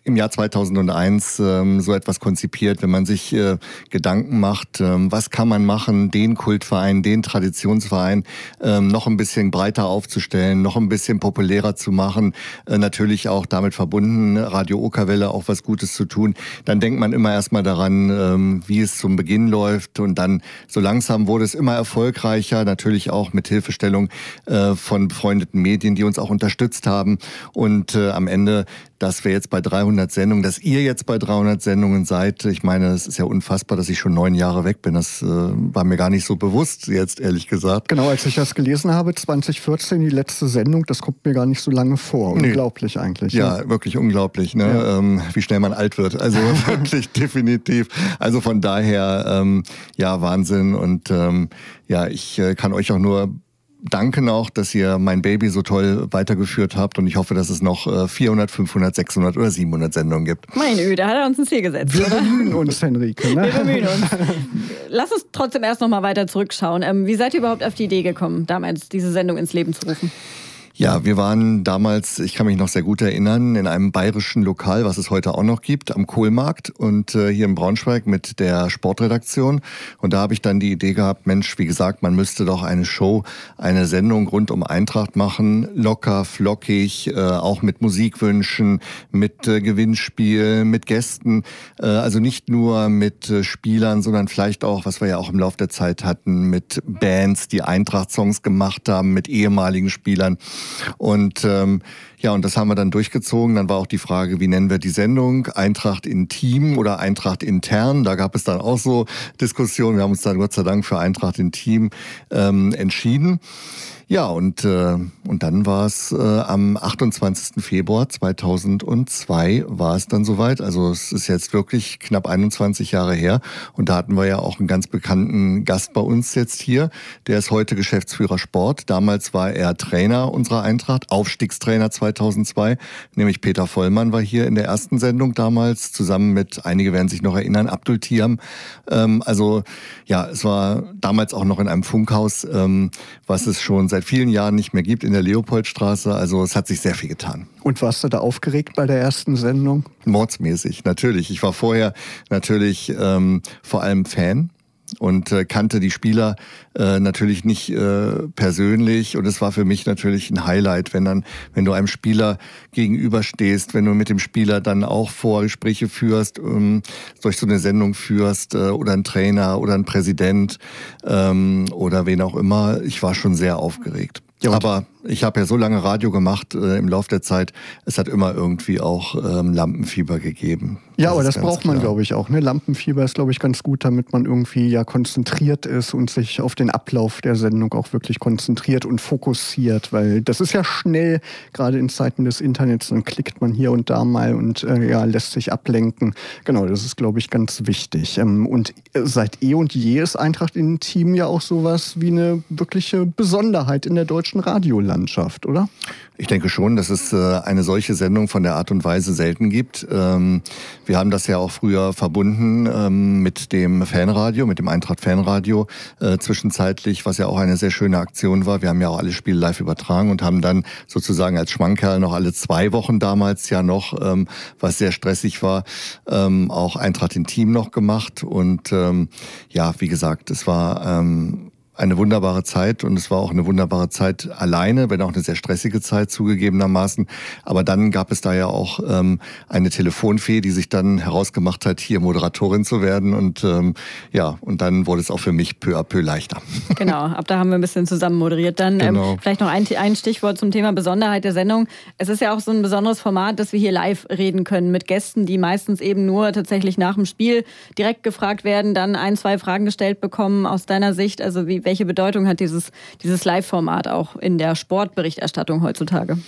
im Jahr 2001 ähm, so etwas konzipiert, wenn man sich äh, Gedanken macht, ähm, was kann man machen, den Kultverein, den Traditionsverein ähm, noch ein bisschen breiter aufzustellen, noch ein bisschen populärer zu machen, äh, natürlich auch damit verbunden, Radio Okerwelle auch was Gutes zu tun, dann denkt man immer erstmal daran, ähm, wie es zum Beginn läuft und dann so langsam wurde es immer erfolgreicher, natürlich auch mit Hilfestellung äh, von befreundeten Medien, die uns auch unterstützt haben. Und äh, am Ende dass wir jetzt bei 300 Sendungen, dass ihr jetzt bei 300 Sendungen seid. Ich meine, es ist ja unfassbar, dass ich schon neun Jahre weg bin. Das äh, war mir gar nicht so bewusst jetzt, ehrlich gesagt. Genau, als ich das gelesen habe, 2014, die letzte Sendung, das kommt mir gar nicht so lange vor. Unglaublich nee. eigentlich. Ja, ja, wirklich unglaublich, ne? Ja. Ähm, wie schnell man alt wird. Also wirklich definitiv. Also von daher, ähm, ja, Wahnsinn. Und ähm, ja, ich äh, kann euch auch nur danken auch, dass ihr mein Baby so toll weitergeführt habt und ich hoffe, dass es noch 400, 500, 600 oder 700 Sendungen gibt. Meine Öde, da hat er uns ein Ziel gesetzt. Wir bemühen uns, Henrike. Ne? Wir bemühen uns. Lass uns trotzdem erst noch mal weiter zurückschauen. Ähm, wie seid ihr überhaupt auf die Idee gekommen, damals diese Sendung ins Leben zu rufen? Ja, wir waren damals, ich kann mich noch sehr gut erinnern, in einem bayerischen Lokal, was es heute auch noch gibt, am Kohlmarkt und äh, hier in Braunschweig mit der Sportredaktion. Und da habe ich dann die Idee gehabt, Mensch, wie gesagt, man müsste doch eine Show, eine Sendung rund um Eintracht machen, locker, flockig, äh, auch mit Musikwünschen, mit äh, Gewinnspiel, mit Gästen. Äh, also nicht nur mit äh, Spielern, sondern vielleicht auch, was wir ja auch im Laufe der Zeit hatten, mit Bands, die Eintracht-Songs gemacht haben, mit ehemaligen Spielern. Und ähm, ja, und das haben wir dann durchgezogen. Dann war auch die Frage, wie nennen wir die Sendung? Eintracht Intim oder Eintracht intern? Da gab es dann auch so Diskussionen. Wir haben uns dann Gott sei Dank für Eintracht Intim ähm, entschieden. Ja, und, äh, und dann war es äh, am 28. Februar 2002 war es dann soweit. Also es ist jetzt wirklich knapp 21 Jahre her. Und da hatten wir ja auch einen ganz bekannten Gast bei uns jetzt hier. Der ist heute Geschäftsführer Sport. Damals war er Trainer unserer Eintracht, Aufstiegstrainer 2002. Nämlich Peter Vollmann war hier in der ersten Sendung damals, zusammen mit, einige werden sich noch erinnern, Abdul Tiam. Ähm, also ja, es war damals auch noch in einem Funkhaus, ähm, was es schon seit seit vielen Jahren nicht mehr gibt in der Leopoldstraße. Also es hat sich sehr viel getan. Und warst du da aufgeregt bei der ersten Sendung? Mordsmäßig, natürlich. Ich war vorher natürlich ähm, vor allem Fan und äh, kannte die Spieler äh, natürlich nicht äh, persönlich und es war für mich natürlich ein Highlight, wenn dann, wenn du einem Spieler gegenüberstehst, wenn du mit dem Spieler dann auch Vorgespräche führst, ähm, durch so eine Sendung führst äh, oder ein Trainer oder ein Präsident ähm, oder wen auch immer. Ich war schon sehr aufgeregt. Ja, Aber ich habe ja so lange Radio gemacht äh, im Laufe der Zeit, es hat immer irgendwie auch ähm, Lampenfieber gegeben. Ja, das aber das braucht man, glaube ich, auch. Ne? Lampenfieber ist, glaube ich, ganz gut, damit man irgendwie ja konzentriert ist und sich auf den Ablauf der Sendung auch wirklich konzentriert und fokussiert, weil das ist ja schnell, gerade in Zeiten des Internets, dann klickt man hier und da mal und äh, ja, lässt sich ablenken. Genau, das ist, glaube ich, ganz wichtig. Ähm, und seit eh und je ist Eintracht in Team ja auch sowas wie eine wirkliche Besonderheit in der deutschen Radiolandschaft, oder? Ich denke schon, dass es äh, eine solche Sendung von der Art und Weise selten gibt. Ähm, wir haben das ja auch früher verbunden ähm, mit dem Fanradio, mit dem Eintracht Fanradio äh, zwischenzeitlich, was ja auch eine sehr schöne Aktion war. Wir haben ja auch alle Spiele live übertragen und haben dann sozusagen als Schmankerl noch alle zwei Wochen damals ja noch, ähm, was sehr stressig war, auch Eintracht in Team noch gemacht. Und ja, wie gesagt, es war eine wunderbare Zeit und es war auch eine wunderbare Zeit alleine, wenn auch eine sehr stressige Zeit zugegebenermaßen. Aber dann gab es da ja auch ähm, eine Telefonfee, die sich dann herausgemacht hat, hier Moderatorin zu werden und ähm, ja, und dann wurde es auch für mich peu à peu leichter. Genau, ab da haben wir ein bisschen zusammen moderiert. Dann ähm, genau. ähm, vielleicht noch ein, ein Stichwort zum Thema Besonderheit der Sendung. Es ist ja auch so ein besonderes Format, dass wir hier live reden können mit Gästen, die meistens eben nur tatsächlich nach dem Spiel direkt gefragt werden, dann ein, zwei Fragen gestellt bekommen aus deiner Sicht. Also wie, welche Bedeutung hat dieses, dieses Live-Format auch in der Sportberichterstattung heutzutage?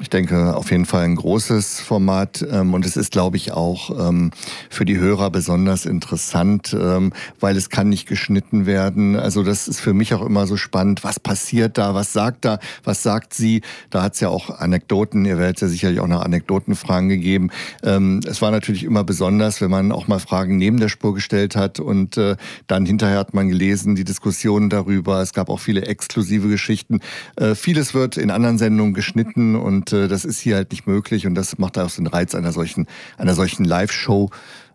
Ich denke auf jeden Fall ein großes Format ähm, und es ist, glaube ich, auch ähm, für die Hörer besonders interessant, ähm, weil es kann nicht geschnitten werden. Also das ist für mich auch immer so spannend. Was passiert da? Was sagt da? Was sagt sie? Da hat es ja auch Anekdoten. Ihr werdet ja sicherlich auch noch Anekdotenfragen gegeben. Es war natürlich immer besonders, wenn man auch mal Fragen neben der Spur gestellt hat und äh, dann hinterher hat man gelesen die Diskussionen darüber. Es gab auch viele exklusive Geschichten. Äh, vieles wird in anderen Sendungen geschnitten und und äh, das ist hier halt nicht möglich und das macht auch den Reiz einer solchen, einer solchen Live-Show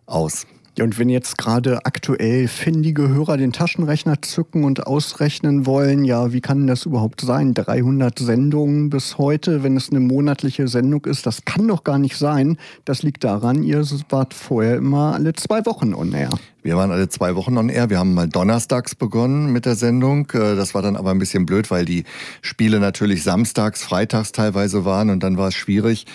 aus. Ja, und wenn jetzt gerade aktuell findige Hörer den Taschenrechner zücken und ausrechnen wollen, ja, wie kann das überhaupt sein? 300 Sendungen bis heute, wenn es eine monatliche Sendung ist, das kann doch gar nicht sein. Das liegt daran, ihr wart vorher immer alle zwei Wochen on air. Wir waren alle zwei Wochen on air. Wir haben mal donnerstags begonnen mit der Sendung. Äh, das war dann aber ein bisschen blöd, weil die Spiele natürlich samstags, freitags teilweise waren und dann war es schwierig.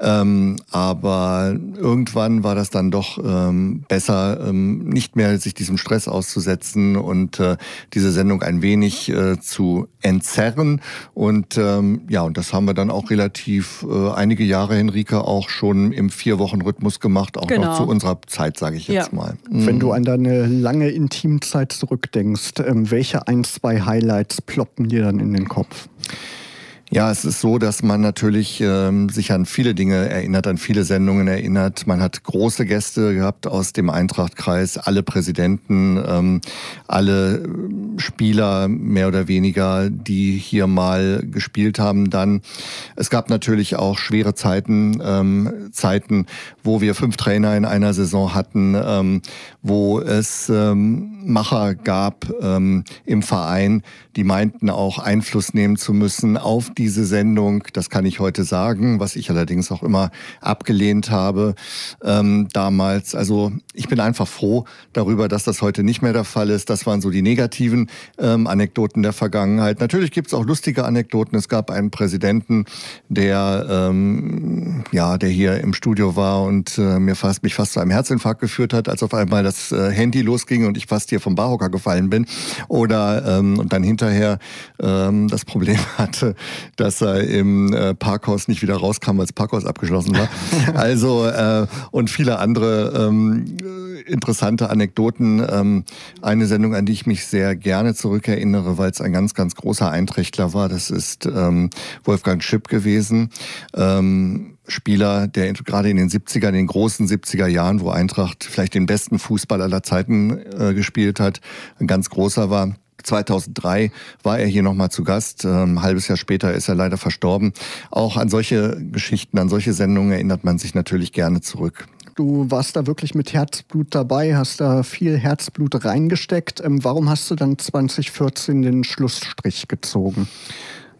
Ähm, aber irgendwann war das dann doch ähm, besser, ähm, nicht mehr sich diesem Stress auszusetzen und äh, diese Sendung ein wenig äh, zu entzerren. Und ähm, ja, und das haben wir dann auch relativ äh, einige Jahre, Henrike, auch schon im Vier-Wochen-Rhythmus gemacht, auch genau. noch zu unserer Zeit, sage ich jetzt ja. mal. Mhm. Wenn du an deine lange Intimzeit zurückdenkst, ähm, welche ein, zwei Highlights ploppen dir dann in den Kopf? Ja, es ist so, dass man natürlich ähm, sich an viele Dinge erinnert, an viele Sendungen erinnert. Man hat große Gäste gehabt aus dem Eintrachtkreis, alle Präsidenten, ähm, alle Spieler mehr oder weniger, die hier mal gespielt haben. Dann es gab natürlich auch schwere Zeiten, ähm, Zeiten, wo wir fünf Trainer in einer Saison hatten, ähm, wo es ähm, Macher gab ähm, im Verein, die meinten auch Einfluss nehmen zu müssen auf diese Sendung. Das kann ich heute sagen, was ich allerdings auch immer abgelehnt habe ähm, damals. Also ich bin einfach froh darüber, dass das heute nicht mehr der Fall ist. Das waren so die negativen ähm, Anekdoten der Vergangenheit. Natürlich gibt es auch lustige Anekdoten. Es gab einen Präsidenten, der ähm, ja, der hier im Studio war und äh, mir fast mich fast zu einem Herzinfarkt geführt hat, als auf einmal das äh, Handy losging und ich fast hier vom Barhocker gefallen bin. Oder ähm, und dann hinterher ähm, das Problem hatte, dass er im äh, Parkhaus nicht wieder rauskam, weil das Parkhaus abgeschlossen war. also äh, und viele andere ähm, interessante Anekdoten. Ähm, eine Sendung, an die ich mich sehr gerne zurückerinnere, weil es ein ganz, ganz großer Einträchtler war, das ist ähm, Wolfgang Schipp gewesen. Ähm, Spieler, der gerade in den 70er, den großen 70er Jahren, wo Eintracht vielleicht den besten Fußball aller Zeiten äh, gespielt hat, ein ganz großer war. 2003 war er hier nochmal zu Gast. Ähm, ein halbes Jahr später ist er leider verstorben. Auch an solche Geschichten, an solche Sendungen erinnert man sich natürlich gerne zurück. Du warst da wirklich mit Herzblut dabei, hast da viel Herzblut reingesteckt. Ähm, warum hast du dann 2014 den Schlussstrich gezogen?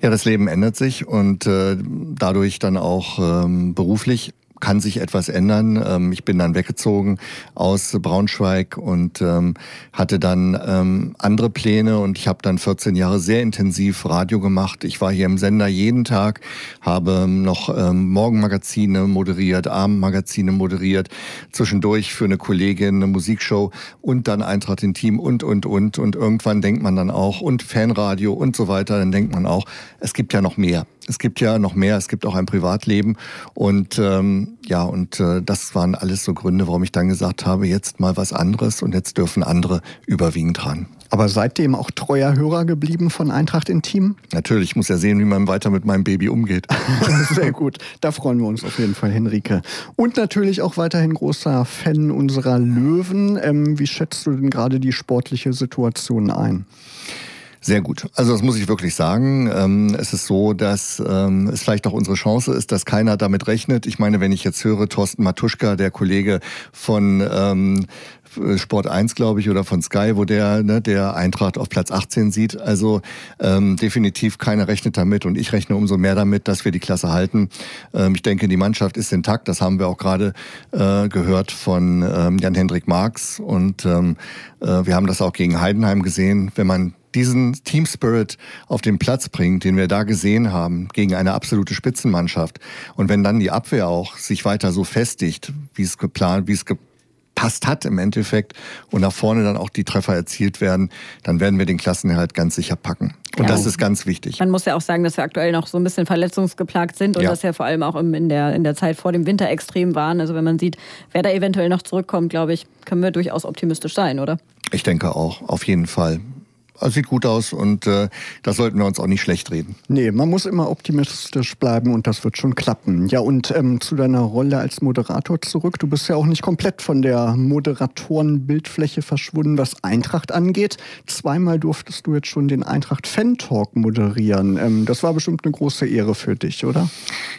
Ja, das Leben ändert sich und äh, dadurch dann auch ähm, beruflich kann sich etwas ändern. Ähm, ich bin dann weggezogen aus Braunschweig und ähm, hatte dann ähm, andere Pläne und ich habe dann 14 Jahre sehr intensiv Radio gemacht. Ich war hier im Sender jeden Tag, habe noch Morgenmagazine moderiert, Abendmagazine moderiert, zwischendurch für eine Kollegin eine Musikshow und dann Eintracht in Team und, und, und. Und irgendwann denkt man dann auch, und Fanradio und so weiter, dann denkt man auch, es gibt ja noch mehr. Es gibt ja noch mehr, es gibt auch ein Privatleben und ähm, ja, und äh, das waren alles so Gründe, warum ich dann gesagt habe, jetzt mal was anderes und jetzt dürfen andere überwiegend ran. Aber seitdem auch treuer Hörer geblieben von Eintracht Intim? Natürlich, ich muss ja sehen, wie man weiter mit meinem Baby umgeht. Sehr gut, da freuen wir uns auf jeden Fall, Henrike. Und natürlich auch weiterhin großer Fan unserer Löwen. Ähm, wie schätzt du denn gerade die sportliche Situation ein? Sehr gut. Also das muss ich wirklich sagen. Ähm, es ist so, dass ähm, es vielleicht auch unsere Chance ist, dass keiner damit rechnet. Ich meine, wenn ich jetzt höre, Thorsten Matuschka, der Kollege von ähm, Sport 1, glaube ich, oder von Sky, wo der, ne, der Eintracht auf Platz 18 sieht. Also ähm, definitiv keiner rechnet damit und ich rechne umso mehr damit, dass wir die Klasse halten. Ähm, ich denke, die Mannschaft ist intakt. Das haben wir auch gerade äh, gehört von ähm, Jan-Hendrik Marx und ähm, äh, wir haben das auch gegen Heidenheim gesehen. Wenn man diesen Team Spirit auf den Platz bringt, den wir da gesehen haben, gegen eine absolute Spitzenmannschaft. Und wenn dann die Abwehr auch sich weiter so festigt, wie es geplant, wie es gepasst hat im Endeffekt und nach vorne dann auch die Treffer erzielt werden, dann werden wir den Klassenerhalt ganz sicher packen. Und ja. das ist ganz wichtig. Man muss ja auch sagen, dass wir aktuell noch so ein bisschen verletzungsgeplagt sind und ja. das ja vor allem auch in der, in der Zeit vor dem Winter extrem waren. Also wenn man sieht, wer da eventuell noch zurückkommt, glaube ich, können wir durchaus optimistisch sein, oder? Ich denke auch, auf jeden Fall. Also sieht gut aus und äh, da sollten wir uns auch nicht schlecht reden. Nee, man muss immer optimistisch bleiben und das wird schon klappen. Ja, und ähm, zu deiner Rolle als Moderator zurück. Du bist ja auch nicht komplett von der Moderatorenbildfläche verschwunden, was Eintracht angeht. Zweimal durftest du jetzt schon den Eintracht-Fan-Talk moderieren. Ähm, das war bestimmt eine große Ehre für dich, oder?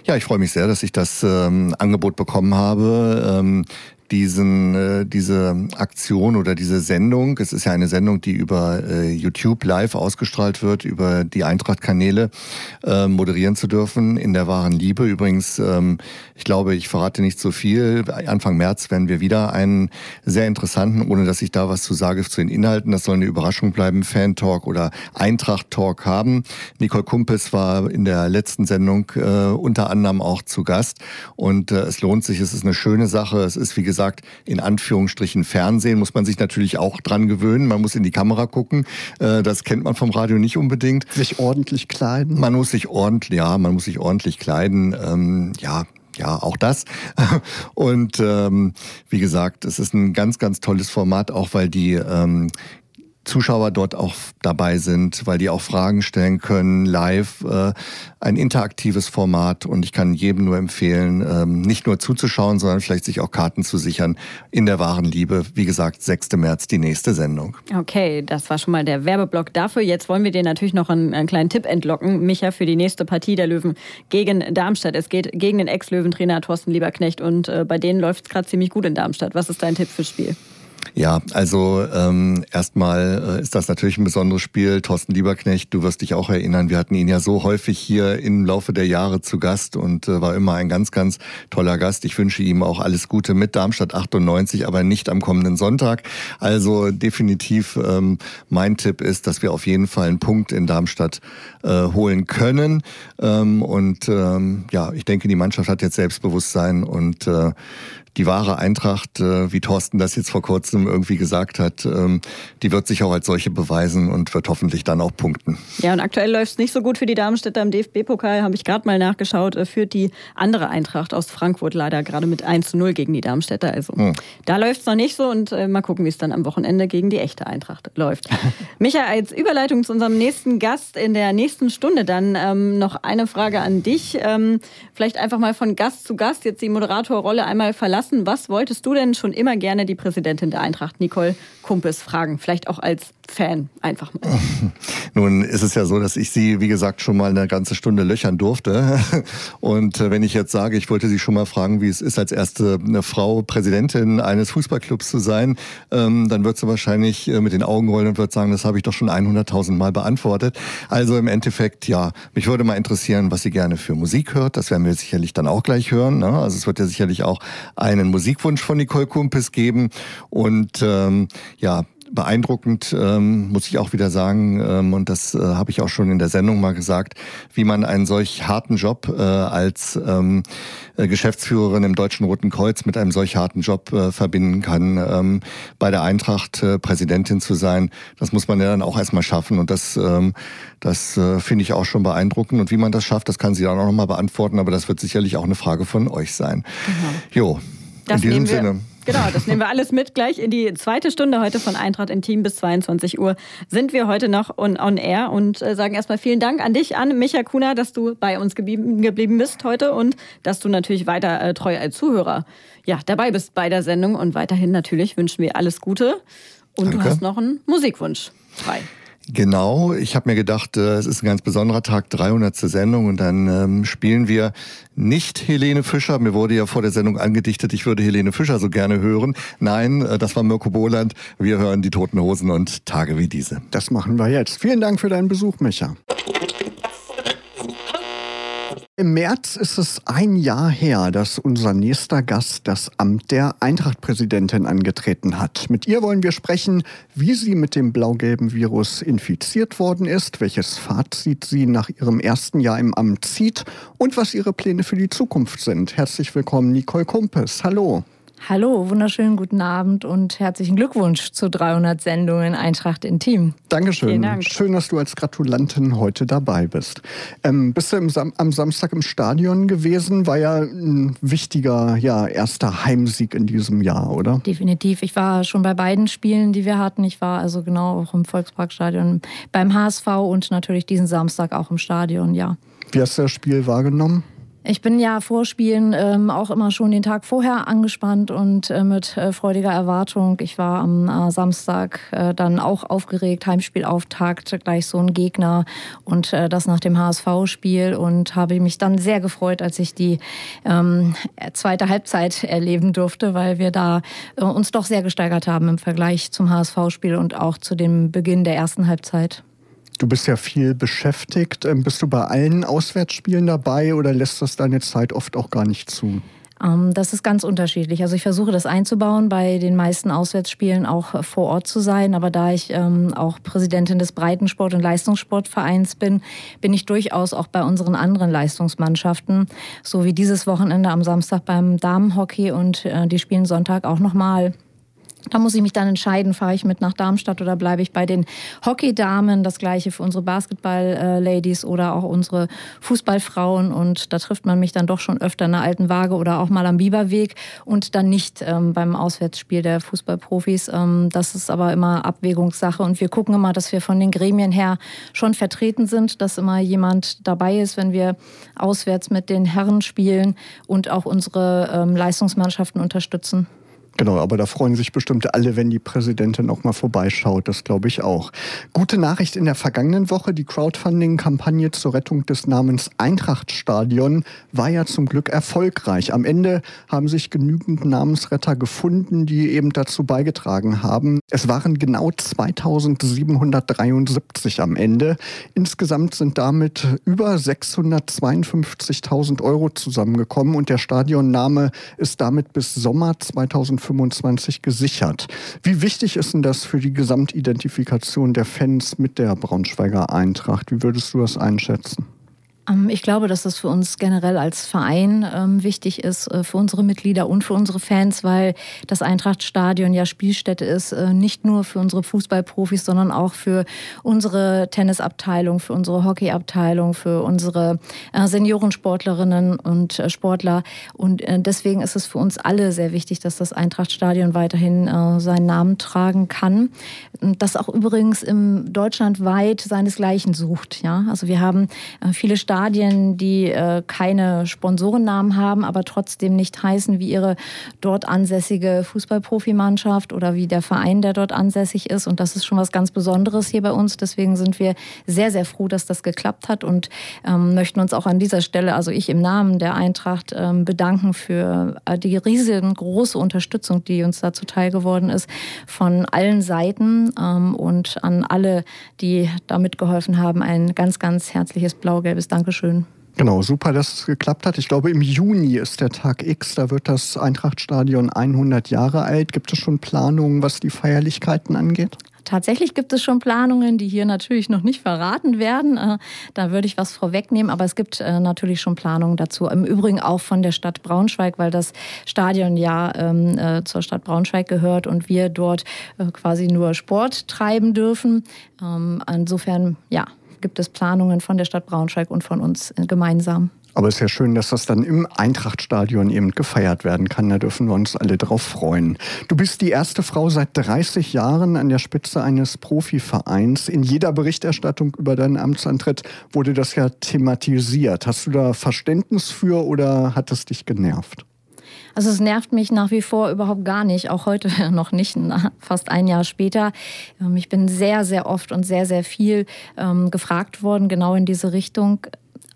Ja, ich freue mich sehr, dass ich das ähm, Angebot bekommen habe. Diesen, äh, diese Aktion oder diese Sendung. Es ist ja eine Sendung, die über äh, YouTube live ausgestrahlt wird, über die Eintracht-Kanäle äh, moderieren zu dürfen in der wahren Liebe. Übrigens, ähm, ich glaube, ich verrate nicht so viel. Anfang März werden wir wieder einen sehr interessanten, ohne dass ich da was zu sage zu den Inhalten, das soll eine Überraschung bleiben, Fan-Talk oder Eintracht-Talk haben. Nicole Kumpes war in der letzten Sendung äh, unter anderem auch zu Gast und äh, es lohnt sich, es ist eine schöne Sache. Es ist, wie gesagt, in Anführungsstrichen Fernsehen, muss man sich natürlich auch dran gewöhnen. Man muss in die Kamera gucken. Äh, das kennt man vom Radio nicht unbedingt. Sich ordentlich kleiden. Man muss sich ordentlich, ja, man muss sich ordentlich kleiden. Ähm, ja, ja, auch das. Und ähm, wie gesagt, es ist ein ganz, ganz tolles Format, auch weil die ähm, Zuschauer dort auch dabei sind, weil die auch Fragen stellen können, live, äh, ein interaktives Format und ich kann jedem nur empfehlen, ähm, nicht nur zuzuschauen, sondern vielleicht sich auch Karten zu sichern in der wahren Liebe. Wie gesagt, 6. März die nächste Sendung. Okay, das war schon mal der Werbeblock dafür. Jetzt wollen wir dir natürlich noch einen, einen kleinen Tipp entlocken, Micha, für die nächste Partie der Löwen gegen Darmstadt. Es geht gegen den Ex-Löwentrainer Thorsten Lieberknecht und äh, bei denen läuft es gerade ziemlich gut in Darmstadt. Was ist dein Tipp fürs Spiel? Ja, also ähm, erstmal äh, ist das natürlich ein besonderes Spiel. Thorsten Lieberknecht, du wirst dich auch erinnern, wir hatten ihn ja so häufig hier im Laufe der Jahre zu Gast und äh, war immer ein ganz, ganz toller Gast. Ich wünsche ihm auch alles Gute mit Darmstadt 98, aber nicht am kommenden Sonntag. Also definitiv ähm, mein Tipp ist, dass wir auf jeden Fall einen Punkt in Darmstadt äh, holen können. Ähm, und ähm, ja, ich denke, die Mannschaft hat jetzt Selbstbewusstsein und äh, die wahre Eintracht, äh, wie Thorsten das jetzt vor kurzem irgendwie gesagt hat, ähm, die wird sich auch als solche beweisen und wird hoffentlich dann auch punkten. Ja, und aktuell läuft es nicht so gut für die Darmstädter im DFB-Pokal, habe ich gerade mal nachgeschaut, äh, führt die andere Eintracht aus Frankfurt leider gerade mit 1 zu 0 gegen die Darmstädter. Also hm. da läuft es noch nicht so und äh, mal gucken, wie es dann am Wochenende gegen die echte Eintracht läuft. Micha, als Überleitung zu unserem nächsten Gast in der nächsten Stunde dann ähm, noch eine Frage an dich. Ähm, vielleicht einfach mal von Gast zu Gast jetzt die Moderatorrolle einmal verlassen lassen. Was wolltest du denn schon immer gerne die Präsidentin der Eintracht, Nicole Kumpes, fragen? Vielleicht auch als Fan einfach mal. Nun ist es ja so, dass ich sie, wie gesagt, schon mal eine ganze Stunde löchern durfte. Und äh, wenn ich jetzt sage, ich wollte sie schon mal fragen, wie es ist, als erste eine Frau Präsidentin eines Fußballclubs zu sein, ähm, dann wird sie wahrscheinlich äh, mit den Augen rollen und wird sagen, das habe ich doch schon 100.000 Mal beantwortet. Also im Endeffekt, ja, mich würde mal interessieren, was sie gerne für Musik hört. Das werden wir sicherlich dann auch gleich hören. Ne? Also es wird ja sicherlich auch einen Musikwunsch von Nicole Kumpis geben. Und ähm, ja, beeindruckend, ähm, muss ich auch wieder sagen, ähm, und das äh, habe ich auch schon in der Sendung mal gesagt, wie man einen solch harten Job äh, als ähm, äh, Geschäftsführerin im Deutschen Roten Kreuz mit einem solch harten Job äh, verbinden kann. Ähm, bei der Eintracht äh, Präsidentin zu sein, das muss man ja dann auch erstmal schaffen und das, ähm, das äh, finde ich auch schon beeindruckend. Und wie man das schafft, das kann sie dann auch nochmal beantworten, aber das wird sicherlich auch eine Frage von euch sein. Mhm. Jo, das in diesem Sinne. Genau, das nehmen wir alles mit gleich in die zweite Stunde heute von Eintracht Intim bis 22 Uhr sind wir heute noch on, on air und äh, sagen erstmal vielen Dank an dich, an Micha Kuna, dass du bei uns geblieben, geblieben bist heute und dass du natürlich weiter äh, treu als Zuhörer ja, dabei bist bei der Sendung und weiterhin natürlich wünschen wir alles Gute und Danke. du hast noch einen Musikwunsch frei. Genau, ich habe mir gedacht, äh, es ist ein ganz besonderer Tag, 300. Sendung und dann ähm, spielen wir nicht Helene Fischer. Mir wurde ja vor der Sendung angedichtet, ich würde Helene Fischer so gerne hören. Nein, äh, das war Mirko Boland. Wir hören die Toten Hosen und Tage wie diese. Das machen wir jetzt. Vielen Dank für deinen Besuch, Micha. Im März ist es ein Jahr her, dass unser nächster Gast das Amt der Eintracht-Präsidentin angetreten hat. Mit ihr wollen wir sprechen, wie sie mit dem blau-gelben Virus infiziert worden ist, welches Fazit sie nach ihrem ersten Jahr im Amt zieht und was ihre Pläne für die Zukunft sind. Herzlich willkommen, Nicole Kumpes. Hallo. Hallo, wunderschönen guten Abend und herzlichen Glückwunsch zu 300 Sendungen Eintracht Intim. Dankeschön. Vielen Dank. Schön, dass du als Gratulantin heute dabei bist. Ähm, bist du Sam am Samstag im Stadion gewesen? War ja ein wichtiger ja, erster Heimsieg in diesem Jahr, oder? Definitiv. Ich war schon bei beiden Spielen, die wir hatten. Ich war also genau auch im Volksparkstadion beim HSV und natürlich diesen Samstag auch im Stadion, ja. Wie hast du das Spiel wahrgenommen? Ich bin ja vor Spielen ähm, auch immer schon den Tag vorher angespannt und äh, mit äh, freudiger Erwartung. Ich war am äh, Samstag äh, dann auch aufgeregt, Heimspielauftakt, gleich so ein Gegner und äh, das nach dem HSV-Spiel und habe mich dann sehr gefreut, als ich die ähm, zweite Halbzeit erleben durfte, weil wir da äh, uns doch sehr gesteigert haben im Vergleich zum HSV-Spiel und auch zu dem Beginn der ersten Halbzeit. Du bist ja viel beschäftigt. Ähm, bist du bei allen Auswärtsspielen dabei oder lässt das deine Zeit oft auch gar nicht zu? Ähm, das ist ganz unterschiedlich. Also ich versuche das einzubauen, bei den meisten Auswärtsspielen auch vor Ort zu sein. Aber da ich ähm, auch Präsidentin des Breitensport- und Leistungssportvereins bin, bin ich durchaus auch bei unseren anderen Leistungsmannschaften, so wie dieses Wochenende am Samstag beim Damenhockey und äh, die spielen Sonntag auch nochmal da muss ich mich dann entscheiden, fahre ich mit nach Darmstadt oder bleibe ich bei den Hockeydamen. Das gleiche für unsere Basketball-Ladies oder auch unsere Fußballfrauen. Und da trifft man mich dann doch schon öfter in der alten Waage oder auch mal am Biberweg und dann nicht ähm, beim Auswärtsspiel der Fußballprofis. Ähm, das ist aber immer Abwägungssache. Und wir gucken immer, dass wir von den Gremien her schon vertreten sind, dass immer jemand dabei ist, wenn wir auswärts mit den Herren spielen und auch unsere ähm, Leistungsmannschaften unterstützen. Genau, aber da freuen sich bestimmt alle, wenn die Präsidentin auch mal vorbeischaut. Das glaube ich auch. Gute Nachricht in der vergangenen Woche. Die Crowdfunding-Kampagne zur Rettung des Namens Eintrachtstadion war ja zum Glück erfolgreich. Am Ende haben sich genügend Namensretter gefunden, die eben dazu beigetragen haben. Es waren genau 2773 am Ende. Insgesamt sind damit über 652.000 Euro zusammengekommen und der Stadionname ist damit bis Sommer 2015 2025 gesichert. Wie wichtig ist denn das für die Gesamtidentifikation der Fans mit der Braunschweiger Eintracht? Wie würdest du das einschätzen? Ähm, ich glaube, dass das für uns generell als Verein ähm, wichtig ist, äh, für unsere Mitglieder und für unsere Fans, weil das Eintrachtstadion ja Spielstätte ist, äh, nicht nur für unsere Fußballprofis, sondern auch für unsere Tennisabteilung, für unsere Hockeyabteilung, für unsere äh, Seniorensportlerinnen und Sportler. Und deswegen ist es für uns alle sehr wichtig, dass das Eintrachtstadion weiterhin seinen Namen tragen kann. Das auch übrigens im deutschlandweit seinesgleichen sucht. Ja? Also wir haben viele Stadien, Stadien, die äh, keine Sponsorennamen haben, aber trotzdem nicht heißen wie ihre dort ansässige Fußballprofimannschaft oder wie der Verein, der dort ansässig ist. Und das ist schon was ganz Besonderes hier bei uns. Deswegen sind wir sehr, sehr froh, dass das geklappt hat und ähm, möchten uns auch an dieser Stelle, also ich im Namen der Eintracht, ähm, bedanken für äh, die riesengroße Unterstützung, die uns da zuteil geworden ist von allen Seiten ähm, und an alle, die da mitgeholfen haben. Ein ganz, ganz herzliches blau-gelbes Dank Dankeschön. Genau, super, dass es geklappt hat. Ich glaube, im Juni ist der Tag X, da wird das Eintrachtstadion 100 Jahre alt. Gibt es schon Planungen, was die Feierlichkeiten angeht? Tatsächlich gibt es schon Planungen, die hier natürlich noch nicht verraten werden. Äh, da würde ich was vorwegnehmen, aber es gibt äh, natürlich schon Planungen dazu. Im Übrigen auch von der Stadt Braunschweig, weil das Stadion ja ähm, äh, zur Stadt Braunschweig gehört und wir dort quasi nur Sport treiben dürfen. Ähm, insofern, ja, gibt es Planungen von der Stadt Braunschweig und von uns gemeinsam. Aber es ist ja schön, dass das dann im Eintrachtstadion eben gefeiert werden kann. Da dürfen wir uns alle drauf freuen. Du bist die erste Frau seit 30 Jahren an der Spitze eines Profivereins. In jeder Berichterstattung über deinen Amtsantritt wurde das ja thematisiert. Hast du da Verständnis für oder hat es dich genervt? Also es nervt mich nach wie vor überhaupt gar nicht, auch heute noch nicht, fast ein Jahr später. Ähm, ich bin sehr, sehr oft und sehr, sehr viel ähm, gefragt worden, genau in diese Richtung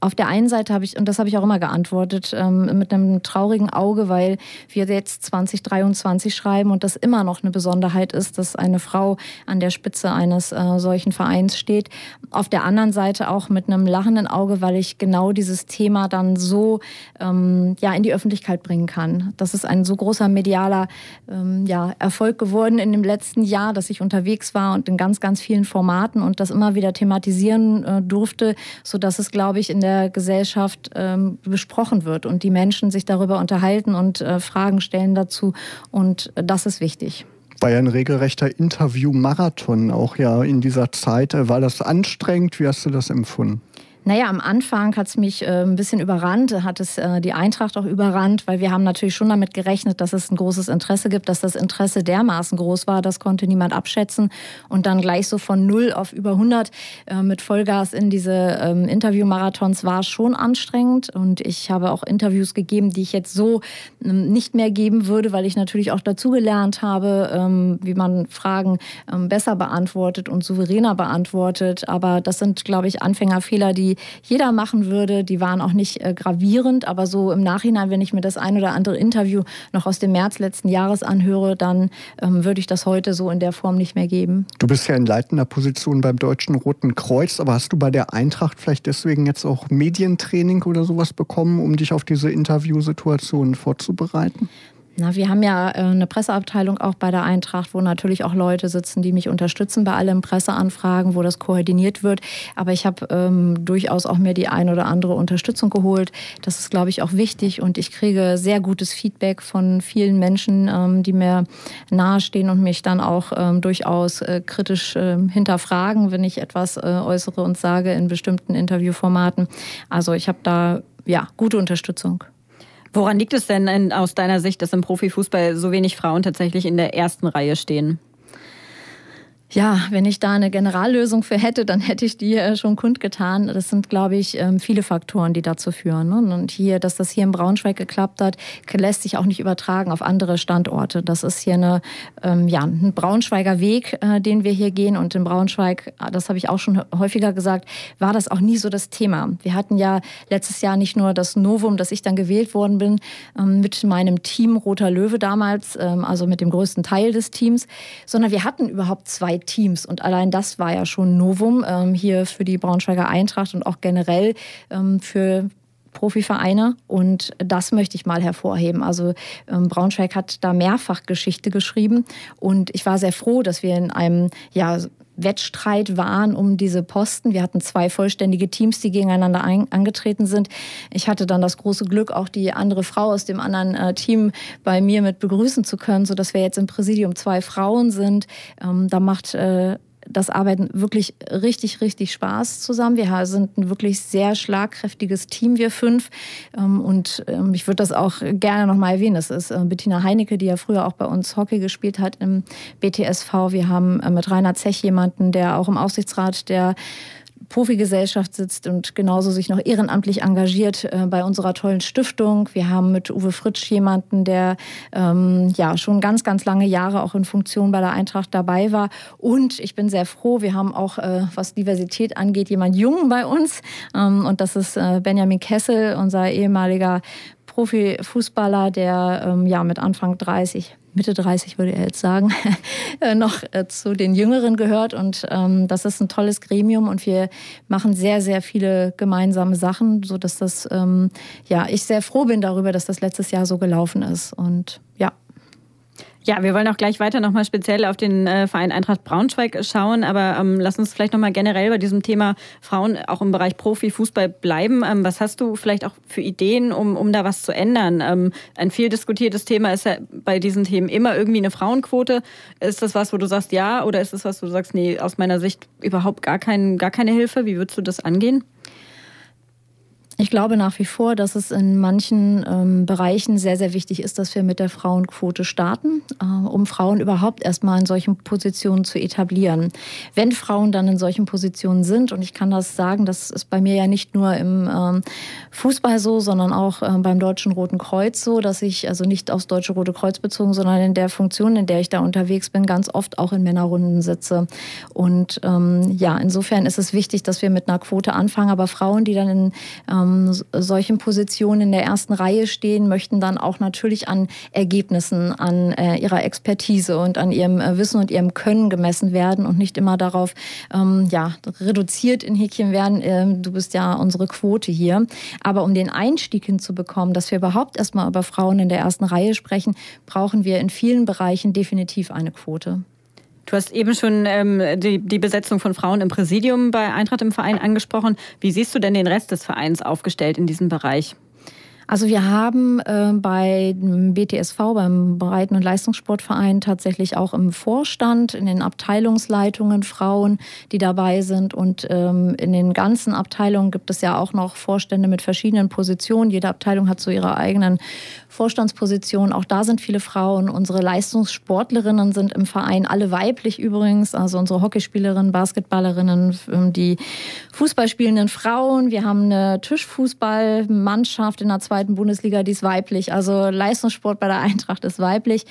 auf der einen Seite habe ich, und das habe ich auch immer geantwortet, ähm, mit einem traurigen Auge, weil wir jetzt 2023 schreiben und das immer noch eine Besonderheit ist, dass eine Frau an der Spitze eines äh, solchen Vereins steht. Auf der anderen Seite auch mit einem lachenden Auge, weil ich genau dieses Thema dann so ähm, ja, in die Öffentlichkeit bringen kann. Das ist ein so großer medialer ähm, ja, Erfolg geworden in dem letzten Jahr, dass ich unterwegs war und in ganz, ganz vielen Formaten und das immer wieder thematisieren äh, durfte, sodass es, glaube ich, in der Gesellschaft ähm, besprochen wird und die Menschen sich darüber unterhalten und äh, Fragen stellen dazu. Und das ist wichtig war ja ein regelrechter Interview-Marathon auch ja in dieser Zeit. War das anstrengend? Wie hast du das empfunden? Naja, am Anfang hat es mich äh, ein bisschen überrannt, hat es äh, die Eintracht auch überrannt, weil wir haben natürlich schon damit gerechnet, dass es ein großes Interesse gibt, dass das Interesse dermaßen groß war, das konnte niemand abschätzen. Und dann gleich so von null auf über 100 äh, mit Vollgas in diese ähm, Interviewmarathons war schon anstrengend. Und ich habe auch Interviews gegeben, die ich jetzt so ähm, nicht mehr geben würde, weil ich natürlich auch dazugelernt habe, ähm, wie man Fragen ähm, besser beantwortet und souveräner beantwortet. Aber das sind, glaube ich, Anfängerfehler, die jeder machen würde. Die waren auch nicht äh, gravierend, aber so im Nachhinein, wenn ich mir das ein oder andere Interview noch aus dem März letzten Jahres anhöre, dann ähm, würde ich das heute so in der Form nicht mehr geben. Du bist ja in leitender Position beim Deutschen Roten Kreuz, aber hast du bei der Eintracht vielleicht deswegen jetzt auch Medientraining oder sowas bekommen, um dich auf diese Interviewsituationen vorzubereiten? Na, wir haben ja äh, eine Presseabteilung auch bei der Eintracht, wo natürlich auch Leute sitzen, die mich unterstützen bei allen Presseanfragen, wo das koordiniert wird. Aber ich habe ähm, durchaus auch mir die ein oder andere Unterstützung geholt. Das ist, glaube ich, auch wichtig. Und ich kriege sehr gutes Feedback von vielen Menschen, ähm, die mir nahestehen und mich dann auch ähm, durchaus äh, kritisch äh, hinterfragen, wenn ich etwas äh, äußere und sage in bestimmten Interviewformaten. Also ich habe da ja gute Unterstützung. Woran liegt es denn in, aus deiner Sicht, dass im Profifußball so wenig Frauen tatsächlich in der ersten Reihe stehen? Ja, wenn ich da eine Generallösung für hätte, dann hätte ich die äh, schon kundgetan. Das sind, glaube ich, ähm, viele Faktoren, die dazu führen. Ne? Und hier, dass das hier in Braunschweig geklappt hat, lässt sich auch nicht übertragen auf andere Standorte. Das ist hier eine, ähm, ja, ein Braunschweiger Weg, äh, den wir hier gehen. Und in Braunschweig, ah, das habe ich auch schon häufiger gesagt, war das auch nie so das Thema. Wir hatten ja letztes Jahr nicht nur das Novum, dass ich dann gewählt worden bin ähm, mit meinem Team Roter Löwe damals, also mit dem größten Teil des Teams, sondern wir hatten überhaupt zwei Teams. Und allein das war ja schon Novum ähm, hier für die Braunschweiger Eintracht und auch generell ähm, für Profivereine und das möchte ich mal hervorheben. Also ähm, Braunschweig hat da mehrfach Geschichte geschrieben und ich war sehr froh, dass wir in einem ja Wettstreit waren um diese Posten. Wir hatten zwei vollständige Teams, die gegeneinander ein, angetreten sind. Ich hatte dann das große Glück, auch die andere Frau aus dem anderen äh, Team bei mir mit begrüßen zu können, sodass wir jetzt im Präsidium zwei Frauen sind. Ähm, da macht äh, das Arbeiten wirklich richtig, richtig Spaß zusammen. Wir sind ein wirklich sehr schlagkräftiges Team, wir fünf. Ähm, und ähm, ich würde das auch gerne nochmal erwähnen. Das ist äh, Bettina Heinecke, die ja früher auch bei uns Hockey gespielt hat im BTSV. Wir haben äh, mit Rainer Zech jemanden, der auch im Aufsichtsrat der Profigesellschaft sitzt und genauso sich noch ehrenamtlich engagiert äh, bei unserer tollen Stiftung. Wir haben mit Uwe Fritsch jemanden, der ähm, ja schon ganz, ganz lange Jahre auch in Funktion bei der Eintracht dabei war. Und ich bin sehr froh, wir haben auch, äh, was Diversität angeht, jemand Jungen bei uns. Ähm, und das ist äh, Benjamin Kessel, unser ehemaliger Profifußballer, der ähm, ja mit Anfang 30 Mitte 30 würde er jetzt sagen, äh, noch äh, zu den Jüngeren gehört. Und ähm, das ist ein tolles Gremium und wir machen sehr, sehr viele gemeinsame Sachen, sodass das, ähm, ja, ich sehr froh bin darüber, dass das letztes Jahr so gelaufen ist. Und ja. Ja, wir wollen auch gleich weiter nochmal speziell auf den äh, Verein Eintracht Braunschweig schauen, aber ähm, lass uns vielleicht nochmal generell bei diesem Thema Frauen auch im Bereich Profifußball bleiben. Ähm, was hast du vielleicht auch für Ideen, um, um da was zu ändern? Ähm, ein viel diskutiertes Thema ist ja bei diesen Themen immer irgendwie eine Frauenquote. Ist das was, wo du sagst ja oder ist das was, wo du sagst, nee, aus meiner Sicht überhaupt gar, kein, gar keine Hilfe? Wie würdest du das angehen? Ich glaube nach wie vor, dass es in manchen ähm, Bereichen sehr, sehr wichtig ist, dass wir mit der Frauenquote starten, äh, um Frauen überhaupt erstmal in solchen Positionen zu etablieren. Wenn Frauen dann in solchen Positionen sind, und ich kann das sagen, das ist bei mir ja nicht nur im ähm, Fußball so, sondern auch äh, beim Deutschen Roten Kreuz so, dass ich also nicht aufs Deutsche Rote Kreuz bezogen, sondern in der Funktion, in der ich da unterwegs bin, ganz oft auch in Männerrunden sitze. Und ähm, ja, insofern ist es wichtig, dass wir mit einer Quote anfangen, aber Frauen, die dann in ähm, solchen Positionen in der ersten Reihe stehen, möchten dann auch natürlich an Ergebnissen, an äh, ihrer Expertise und an ihrem äh, Wissen und ihrem Können gemessen werden und nicht immer darauf ähm, ja, reduziert in Häkchen werden, äh, du bist ja unsere Quote hier. Aber um den Einstieg hinzubekommen, dass wir überhaupt erstmal über Frauen in der ersten Reihe sprechen, brauchen wir in vielen Bereichen definitiv eine Quote. Du hast eben schon ähm, die, die Besetzung von Frauen im Präsidium bei Eintracht im Verein angesprochen. Wie siehst du denn den Rest des Vereins aufgestellt in diesem Bereich? Also wir haben äh, bei BTSV, beim Breiten- und Leistungssportverein, tatsächlich auch im Vorstand, in den Abteilungsleitungen Frauen, die dabei sind. Und ähm, in den ganzen Abteilungen gibt es ja auch noch Vorstände mit verschiedenen Positionen. Jede Abteilung hat so ihre eigenen Vorstandspositionen. Auch da sind viele Frauen. Unsere Leistungssportlerinnen sind im Verein alle weiblich übrigens. Also unsere Hockeyspielerinnen, Basketballerinnen, ähm, die Fußballspielenden Frauen. Wir haben eine Tischfußballmannschaft in der zweiten zweiten Bundesliga, die ist weiblich. Also Leistungssport bei der Eintracht ist weiblich.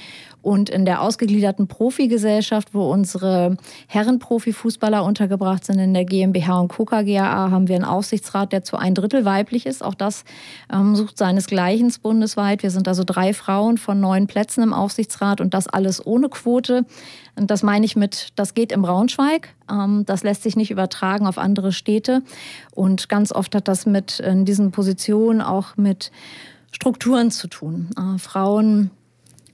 Und in der ausgegliederten Profigesellschaft, wo unsere Herren-Profifußballer untergebracht sind, in der GmbH und KOKA GAA, haben wir einen Aufsichtsrat, der zu ein Drittel weiblich ist. Auch das ähm, sucht seinesgleichen bundesweit. Wir sind also drei Frauen von neun Plätzen im Aufsichtsrat und das alles ohne Quote. Und das meine ich mit, das geht im Braunschweig. Ähm, das lässt sich nicht übertragen auf andere Städte. Und ganz oft hat das mit in diesen Positionen auch mit Strukturen zu tun. Äh, Frauen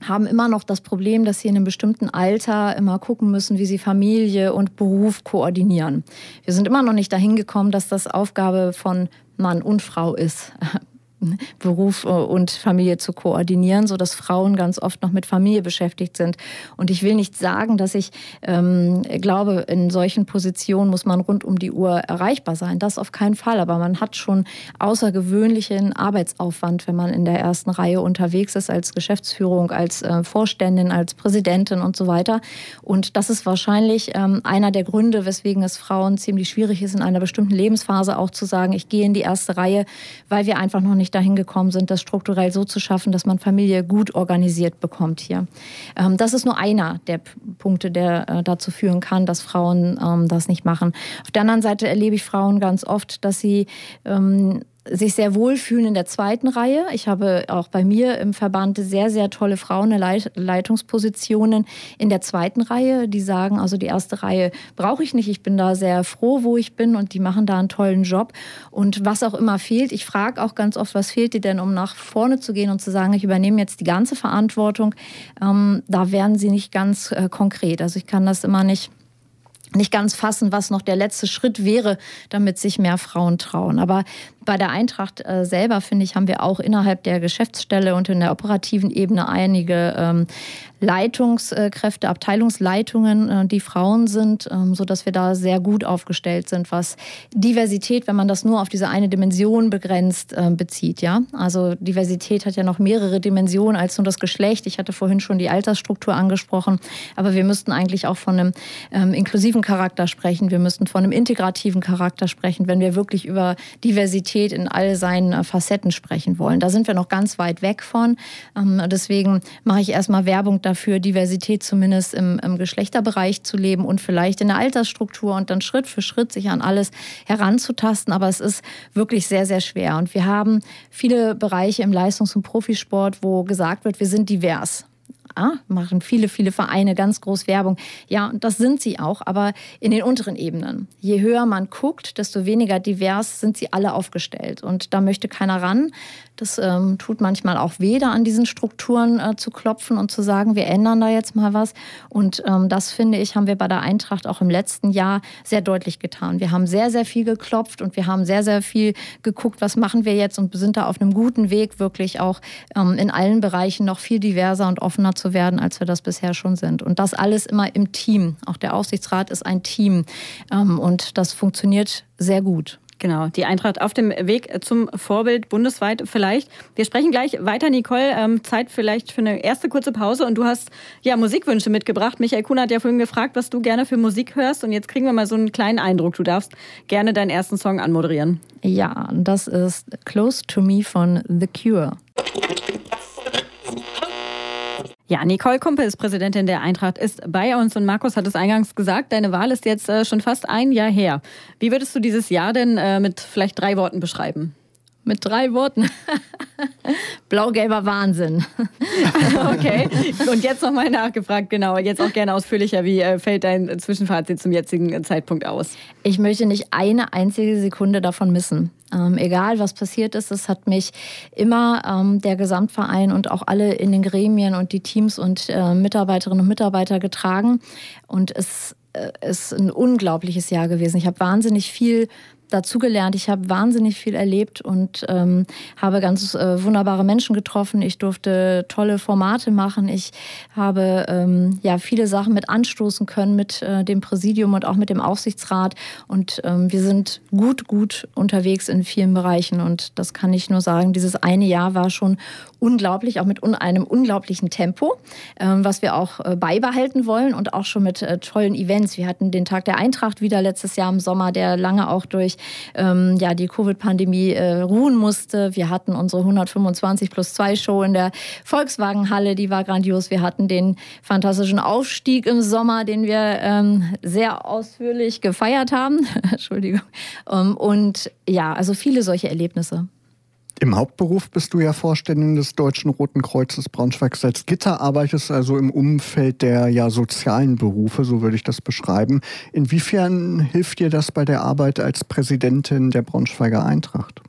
haben immer noch das Problem, dass sie in einem bestimmten Alter immer gucken müssen, wie sie Familie und Beruf koordinieren. Wir sind immer noch nicht dahin gekommen, dass das Aufgabe von Mann und Frau ist, Beruf äh, und Familie zu koordinieren, so dass Frauen ganz oft noch mit Familie beschäftigt sind. Und ich will nicht sagen, dass ich ähm, glaube, in solchen Positionen muss man rund um die Uhr erreichbar sein. Das auf keinen Fall. Aber man hat schon außergewöhnlichen Arbeitsaufwand, wenn man in der ersten Reihe unterwegs ist als Geschäftsführung, als äh, Vorständin, als Präsidentin und so weiter. Und das ist wahrscheinlich ähm, einer der Gründe, weswegen es Frauen ziemlich schwierig ist, in einer bestimmten Lebensphase auch zu sagen, ich gehe in die erste Reihe, weil wir einfach noch nicht nicht dahin gekommen sind, das strukturell so zu schaffen, dass man Familie gut organisiert bekommt hier. Ähm, das ist nur einer der Punkte, der äh, dazu führen kann, dass Frauen ähm, das nicht machen. Auf der anderen Seite erlebe ich Frauen ganz oft, dass sie ähm, sich sehr wohlfühlen in der zweiten Reihe. Ich habe auch bei mir im Verband sehr, sehr tolle Frauen Leitungspositionen in der zweiten Reihe, die sagen, also die erste Reihe brauche ich nicht. Ich bin da sehr froh, wo ich bin und die machen da einen tollen Job. Und was auch immer fehlt, ich frage auch ganz oft, was fehlt dir denn, um nach vorne zu gehen und zu sagen, ich übernehme jetzt die ganze Verantwortung. Ähm, da werden sie nicht ganz äh, konkret. Also ich kann das immer nicht nicht ganz fassen, was noch der letzte Schritt wäre, damit sich mehr Frauen trauen. Aber bei der Eintracht äh, selber, finde ich, haben wir auch innerhalb der Geschäftsstelle und in der operativen Ebene einige ähm, Leitungskräfte, Abteilungsleitungen, äh, die Frauen sind, ähm, sodass wir da sehr gut aufgestellt sind, was Diversität, wenn man das nur auf diese eine Dimension begrenzt, äh, bezieht. Ja? Also Diversität hat ja noch mehrere Dimensionen als nur das Geschlecht. Ich hatte vorhin schon die Altersstruktur angesprochen, aber wir müssten eigentlich auch von einem ähm, inklusiven Charakter sprechen. Wir müssten von einem integrativen Charakter sprechen, wenn wir wirklich über Diversität Diversität in all seinen äh, Facetten sprechen wollen. Da sind wir noch ganz weit weg von. Ähm, deswegen mache ich erstmal Werbung dafür, Diversität zumindest im, im Geschlechterbereich zu leben und vielleicht in der Altersstruktur und dann Schritt für Schritt sich an alles heranzutasten. Aber es ist wirklich sehr, sehr schwer. Und wir haben viele Bereiche im Leistungs- und Profisport, wo gesagt wird, wir sind divers. Ja, machen viele, viele Vereine ganz groß Werbung. Ja, und das sind sie auch, aber in den unteren Ebenen. Je höher man guckt, desto weniger divers sind sie alle aufgestellt. Und da möchte keiner ran. Das ähm, tut manchmal auch weh, an diesen Strukturen äh, zu klopfen und zu sagen, wir ändern da jetzt mal was. Und ähm, das finde ich, haben wir bei der Eintracht auch im letzten Jahr sehr deutlich getan. Wir haben sehr, sehr viel geklopft und wir haben sehr, sehr viel geguckt, was machen wir jetzt und sind da auf einem guten Weg, wirklich auch ähm, in allen Bereichen noch viel diverser und offener zu werden, als wir das bisher schon sind. Und das alles immer im Team. Auch der Aufsichtsrat ist ein Team ähm, und das funktioniert sehr gut. Genau, die Eintracht auf dem Weg zum Vorbild bundesweit vielleicht. Wir sprechen gleich weiter, Nicole. Ähm, Zeit vielleicht für eine erste kurze Pause. Und du hast ja Musikwünsche mitgebracht. Michael Kuhn hat ja vorhin gefragt, was du gerne für Musik hörst. Und jetzt kriegen wir mal so einen kleinen Eindruck. Du darfst gerne deinen ersten Song anmoderieren. Ja, das ist Close to Me von The Cure. Ja, Nicole Kumpel ist Präsidentin der Eintracht, ist bei uns und Markus hat es eingangs gesagt, deine Wahl ist jetzt äh, schon fast ein Jahr her. Wie würdest du dieses Jahr denn äh, mit vielleicht drei Worten beschreiben? Mit drei Worten. Blau-gelber Wahnsinn. okay. Und jetzt nochmal nachgefragt, genau. Jetzt auch gerne ausführlicher. Wie äh, fällt dein Zwischenfazit zum jetzigen Zeitpunkt aus? Ich möchte nicht eine einzige Sekunde davon missen. Ähm, egal was passiert ist, es hat mich immer ähm, der Gesamtverein und auch alle in den Gremien und die Teams und äh, Mitarbeiterinnen und Mitarbeiter getragen. Und es äh, ist ein unglaubliches Jahr gewesen. Ich habe wahnsinnig viel dazugelernt. Ich habe wahnsinnig viel erlebt und ähm, habe ganz äh, wunderbare Menschen getroffen. Ich durfte tolle Formate machen. Ich habe ähm, ja viele Sachen mit anstoßen können mit äh, dem Präsidium und auch mit dem Aufsichtsrat. Und ähm, wir sind gut, gut unterwegs in vielen Bereichen. Und das kann ich nur sagen. Dieses eine Jahr war schon unglaublich, auch mit un einem unglaublichen Tempo, ähm, was wir auch äh, beibehalten wollen und auch schon mit äh, tollen Events. Wir hatten den Tag der Eintracht wieder letztes Jahr im Sommer, der lange auch durch ähm, ja, die Covid-Pandemie äh, ruhen musste. Wir hatten unsere 125 plus 2 Show in der Volkswagenhalle, die war grandios. Wir hatten den fantastischen Aufstieg im Sommer, den wir ähm, sehr ausführlich gefeiert haben. Entschuldigung. Ähm, und ja, also viele solche Erlebnisse. Im Hauptberuf bist du ja Vorständin des Deutschen Roten Kreuzes Braunschweig-Salzgitter, arbeitest also im Umfeld der ja, sozialen Berufe, so würde ich das beschreiben. Inwiefern hilft dir das bei der Arbeit als Präsidentin der Braunschweiger Eintracht?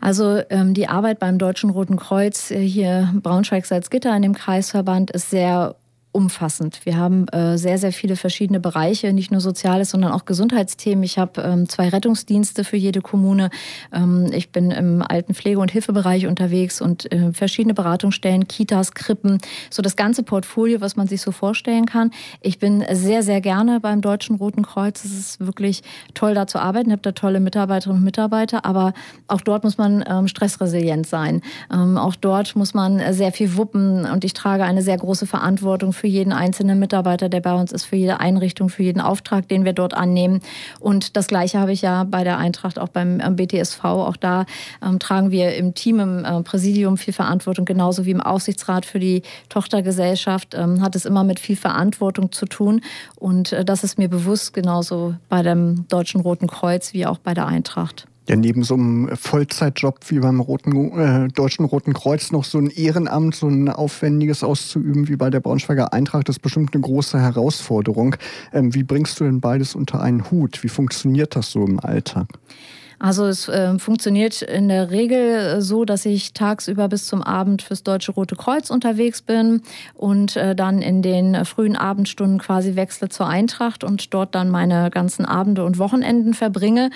Also ähm, die Arbeit beim Deutschen Roten Kreuz äh, hier Braunschweig-Salzgitter in dem Kreisverband ist sehr umfassend. Wir haben äh, sehr, sehr viele verschiedene Bereiche, nicht nur Soziales, sondern auch Gesundheitsthemen. Ich habe ähm, zwei Rettungsdienste für jede Kommune. Ähm, ich bin im alten Pflege- und Hilfebereich unterwegs und äh, verschiedene Beratungsstellen, Kitas, Krippen, so das ganze Portfolio, was man sich so vorstellen kann. Ich bin sehr, sehr gerne beim Deutschen Roten Kreuz. Es ist wirklich toll, da zu arbeiten. Ich habe da tolle Mitarbeiterinnen und Mitarbeiter, aber auch dort muss man ähm, stressresilient sein. Ähm, auch dort muss man sehr viel wuppen und ich trage eine sehr große Verantwortung für für jeden einzelnen Mitarbeiter, der bei uns ist, für jede Einrichtung, für jeden Auftrag, den wir dort annehmen. Und das Gleiche habe ich ja bei der Eintracht, auch beim BTSV. Auch da ähm, tragen wir im Team, im äh, Präsidium viel Verantwortung, genauso wie im Aufsichtsrat für die Tochtergesellschaft. Ähm, hat es immer mit viel Verantwortung zu tun. Und äh, das ist mir bewusst, genauso bei dem Deutschen Roten Kreuz wie auch bei der Eintracht. Ja, neben so einem Vollzeitjob wie beim Roten, äh, Deutschen Roten Kreuz noch so ein Ehrenamt, so ein aufwendiges auszuüben wie bei der Braunschweiger Eintracht, das ist bestimmt eine große Herausforderung. Ähm, wie bringst du denn beides unter einen Hut? Wie funktioniert das so im Alltag? Also es äh, funktioniert in der Regel äh, so, dass ich tagsüber bis zum Abend fürs Deutsche Rote Kreuz unterwegs bin und äh, dann in den frühen Abendstunden quasi wechsle zur Eintracht und dort dann meine ganzen Abende und Wochenenden verbringe.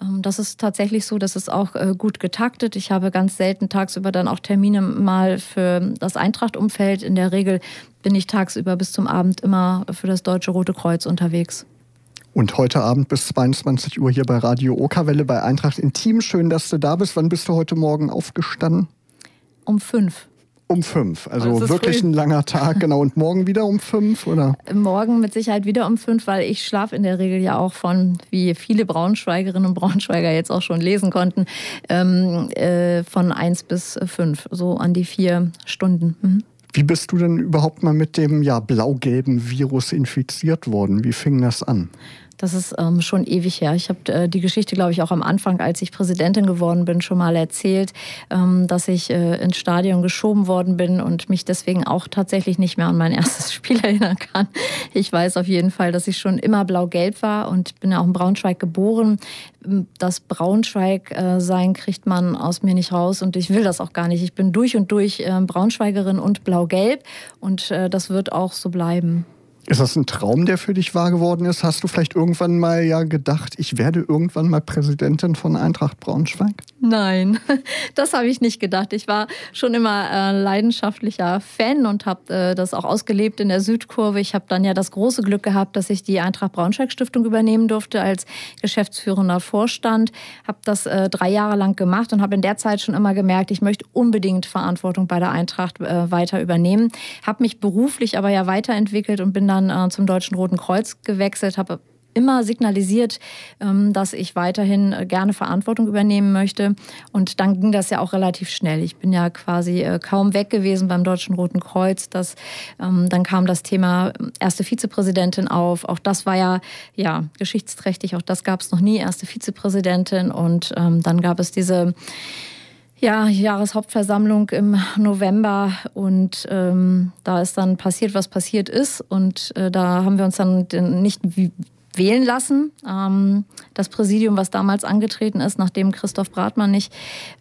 Ähm, das ist tatsächlich so, das ist auch äh, gut getaktet. Ich habe ganz selten tagsüber dann auch Termine mal für das Eintracht-Umfeld. In der Regel bin ich tagsüber bis zum Abend immer für das Deutsche Rote Kreuz unterwegs. Und heute Abend bis 22 Uhr hier bei Radio Okerwelle bei Eintracht Intim. Schön, dass du da bist. Wann bist du heute Morgen aufgestanden? Um fünf. Um fünf, also wirklich früh. ein langer Tag, genau. Und morgen wieder um fünf, oder? Morgen mit Sicherheit wieder um fünf, weil ich schlafe in der Regel ja auch von, wie viele Braunschweigerinnen und Braunschweiger jetzt auch schon lesen konnten, ähm, äh, von eins bis fünf, so an die vier Stunden. Mhm. Wie bist du denn überhaupt mal mit dem ja, blau-gelben Virus infiziert worden? Wie fing das an? Das ist ähm, schon ewig her. Ich habe äh, die Geschichte, glaube ich, auch am Anfang, als ich Präsidentin geworden bin, schon mal erzählt, ähm, dass ich äh, ins Stadion geschoben worden bin und mich deswegen auch tatsächlich nicht mehr an mein erstes Spiel erinnern kann. Ich weiß auf jeden Fall, dass ich schon immer blau-gelb war und bin auch in Braunschweig geboren. Das Braunschweig-Sein äh, kriegt man aus mir nicht raus und ich will das auch gar nicht. Ich bin durch und durch äh, Braunschweigerin und blau-gelb und äh, das wird auch so bleiben. Ist das ein Traum, der für dich wahr geworden ist? Hast du vielleicht irgendwann mal ja gedacht, ich werde irgendwann mal Präsidentin von Eintracht Braunschweig? Nein, das habe ich nicht gedacht. Ich war schon immer äh, leidenschaftlicher Fan und habe äh, das auch ausgelebt in der Südkurve. Ich habe dann ja das große Glück gehabt, dass ich die Eintracht Braunschweig Stiftung übernehmen durfte als geschäftsführender Vorstand. Habe das äh, drei Jahre lang gemacht und habe in der Zeit schon immer gemerkt, ich möchte unbedingt Verantwortung bei der Eintracht äh, weiter übernehmen. Habe mich beruflich aber ja weiterentwickelt und bin dann äh, zum Deutschen Roten Kreuz gewechselt, habe immer signalisiert, ähm, dass ich weiterhin äh, gerne Verantwortung übernehmen möchte. Und dann ging das ja auch relativ schnell. Ich bin ja quasi äh, kaum weg gewesen beim Deutschen Roten Kreuz. Das, ähm, dann kam das Thema äh, erste Vizepräsidentin auf. Auch das war ja, ja geschichtsträchtig. Auch das gab es noch nie, erste Vizepräsidentin. Und ähm, dann gab es diese ja, Jahreshauptversammlung im November und ähm, da ist dann passiert, was passiert ist und äh, da haben wir uns dann nicht wie wählen lassen. Ähm, das Präsidium, was damals angetreten ist, nachdem Christoph Bratmann nicht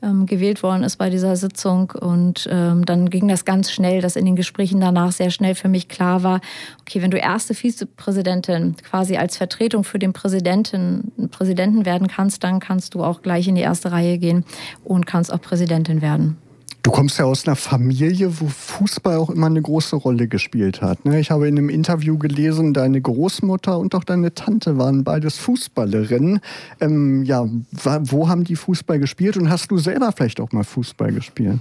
ähm, gewählt worden ist bei dieser Sitzung. Und ähm, dann ging das ganz schnell, dass in den Gesprächen danach sehr schnell für mich klar war, okay, wenn du erste Vizepräsidentin quasi als Vertretung für den Präsidenten, Präsidenten werden kannst, dann kannst du auch gleich in die erste Reihe gehen und kannst auch Präsidentin werden. Du kommst ja aus einer Familie, wo Fußball auch immer eine große Rolle gespielt hat. Ne? Ich habe in einem Interview gelesen, deine Großmutter und auch deine Tante waren beides Fußballerinnen. Ähm, ja, wo haben die Fußball gespielt und hast du selber vielleicht auch mal Fußball gespielt?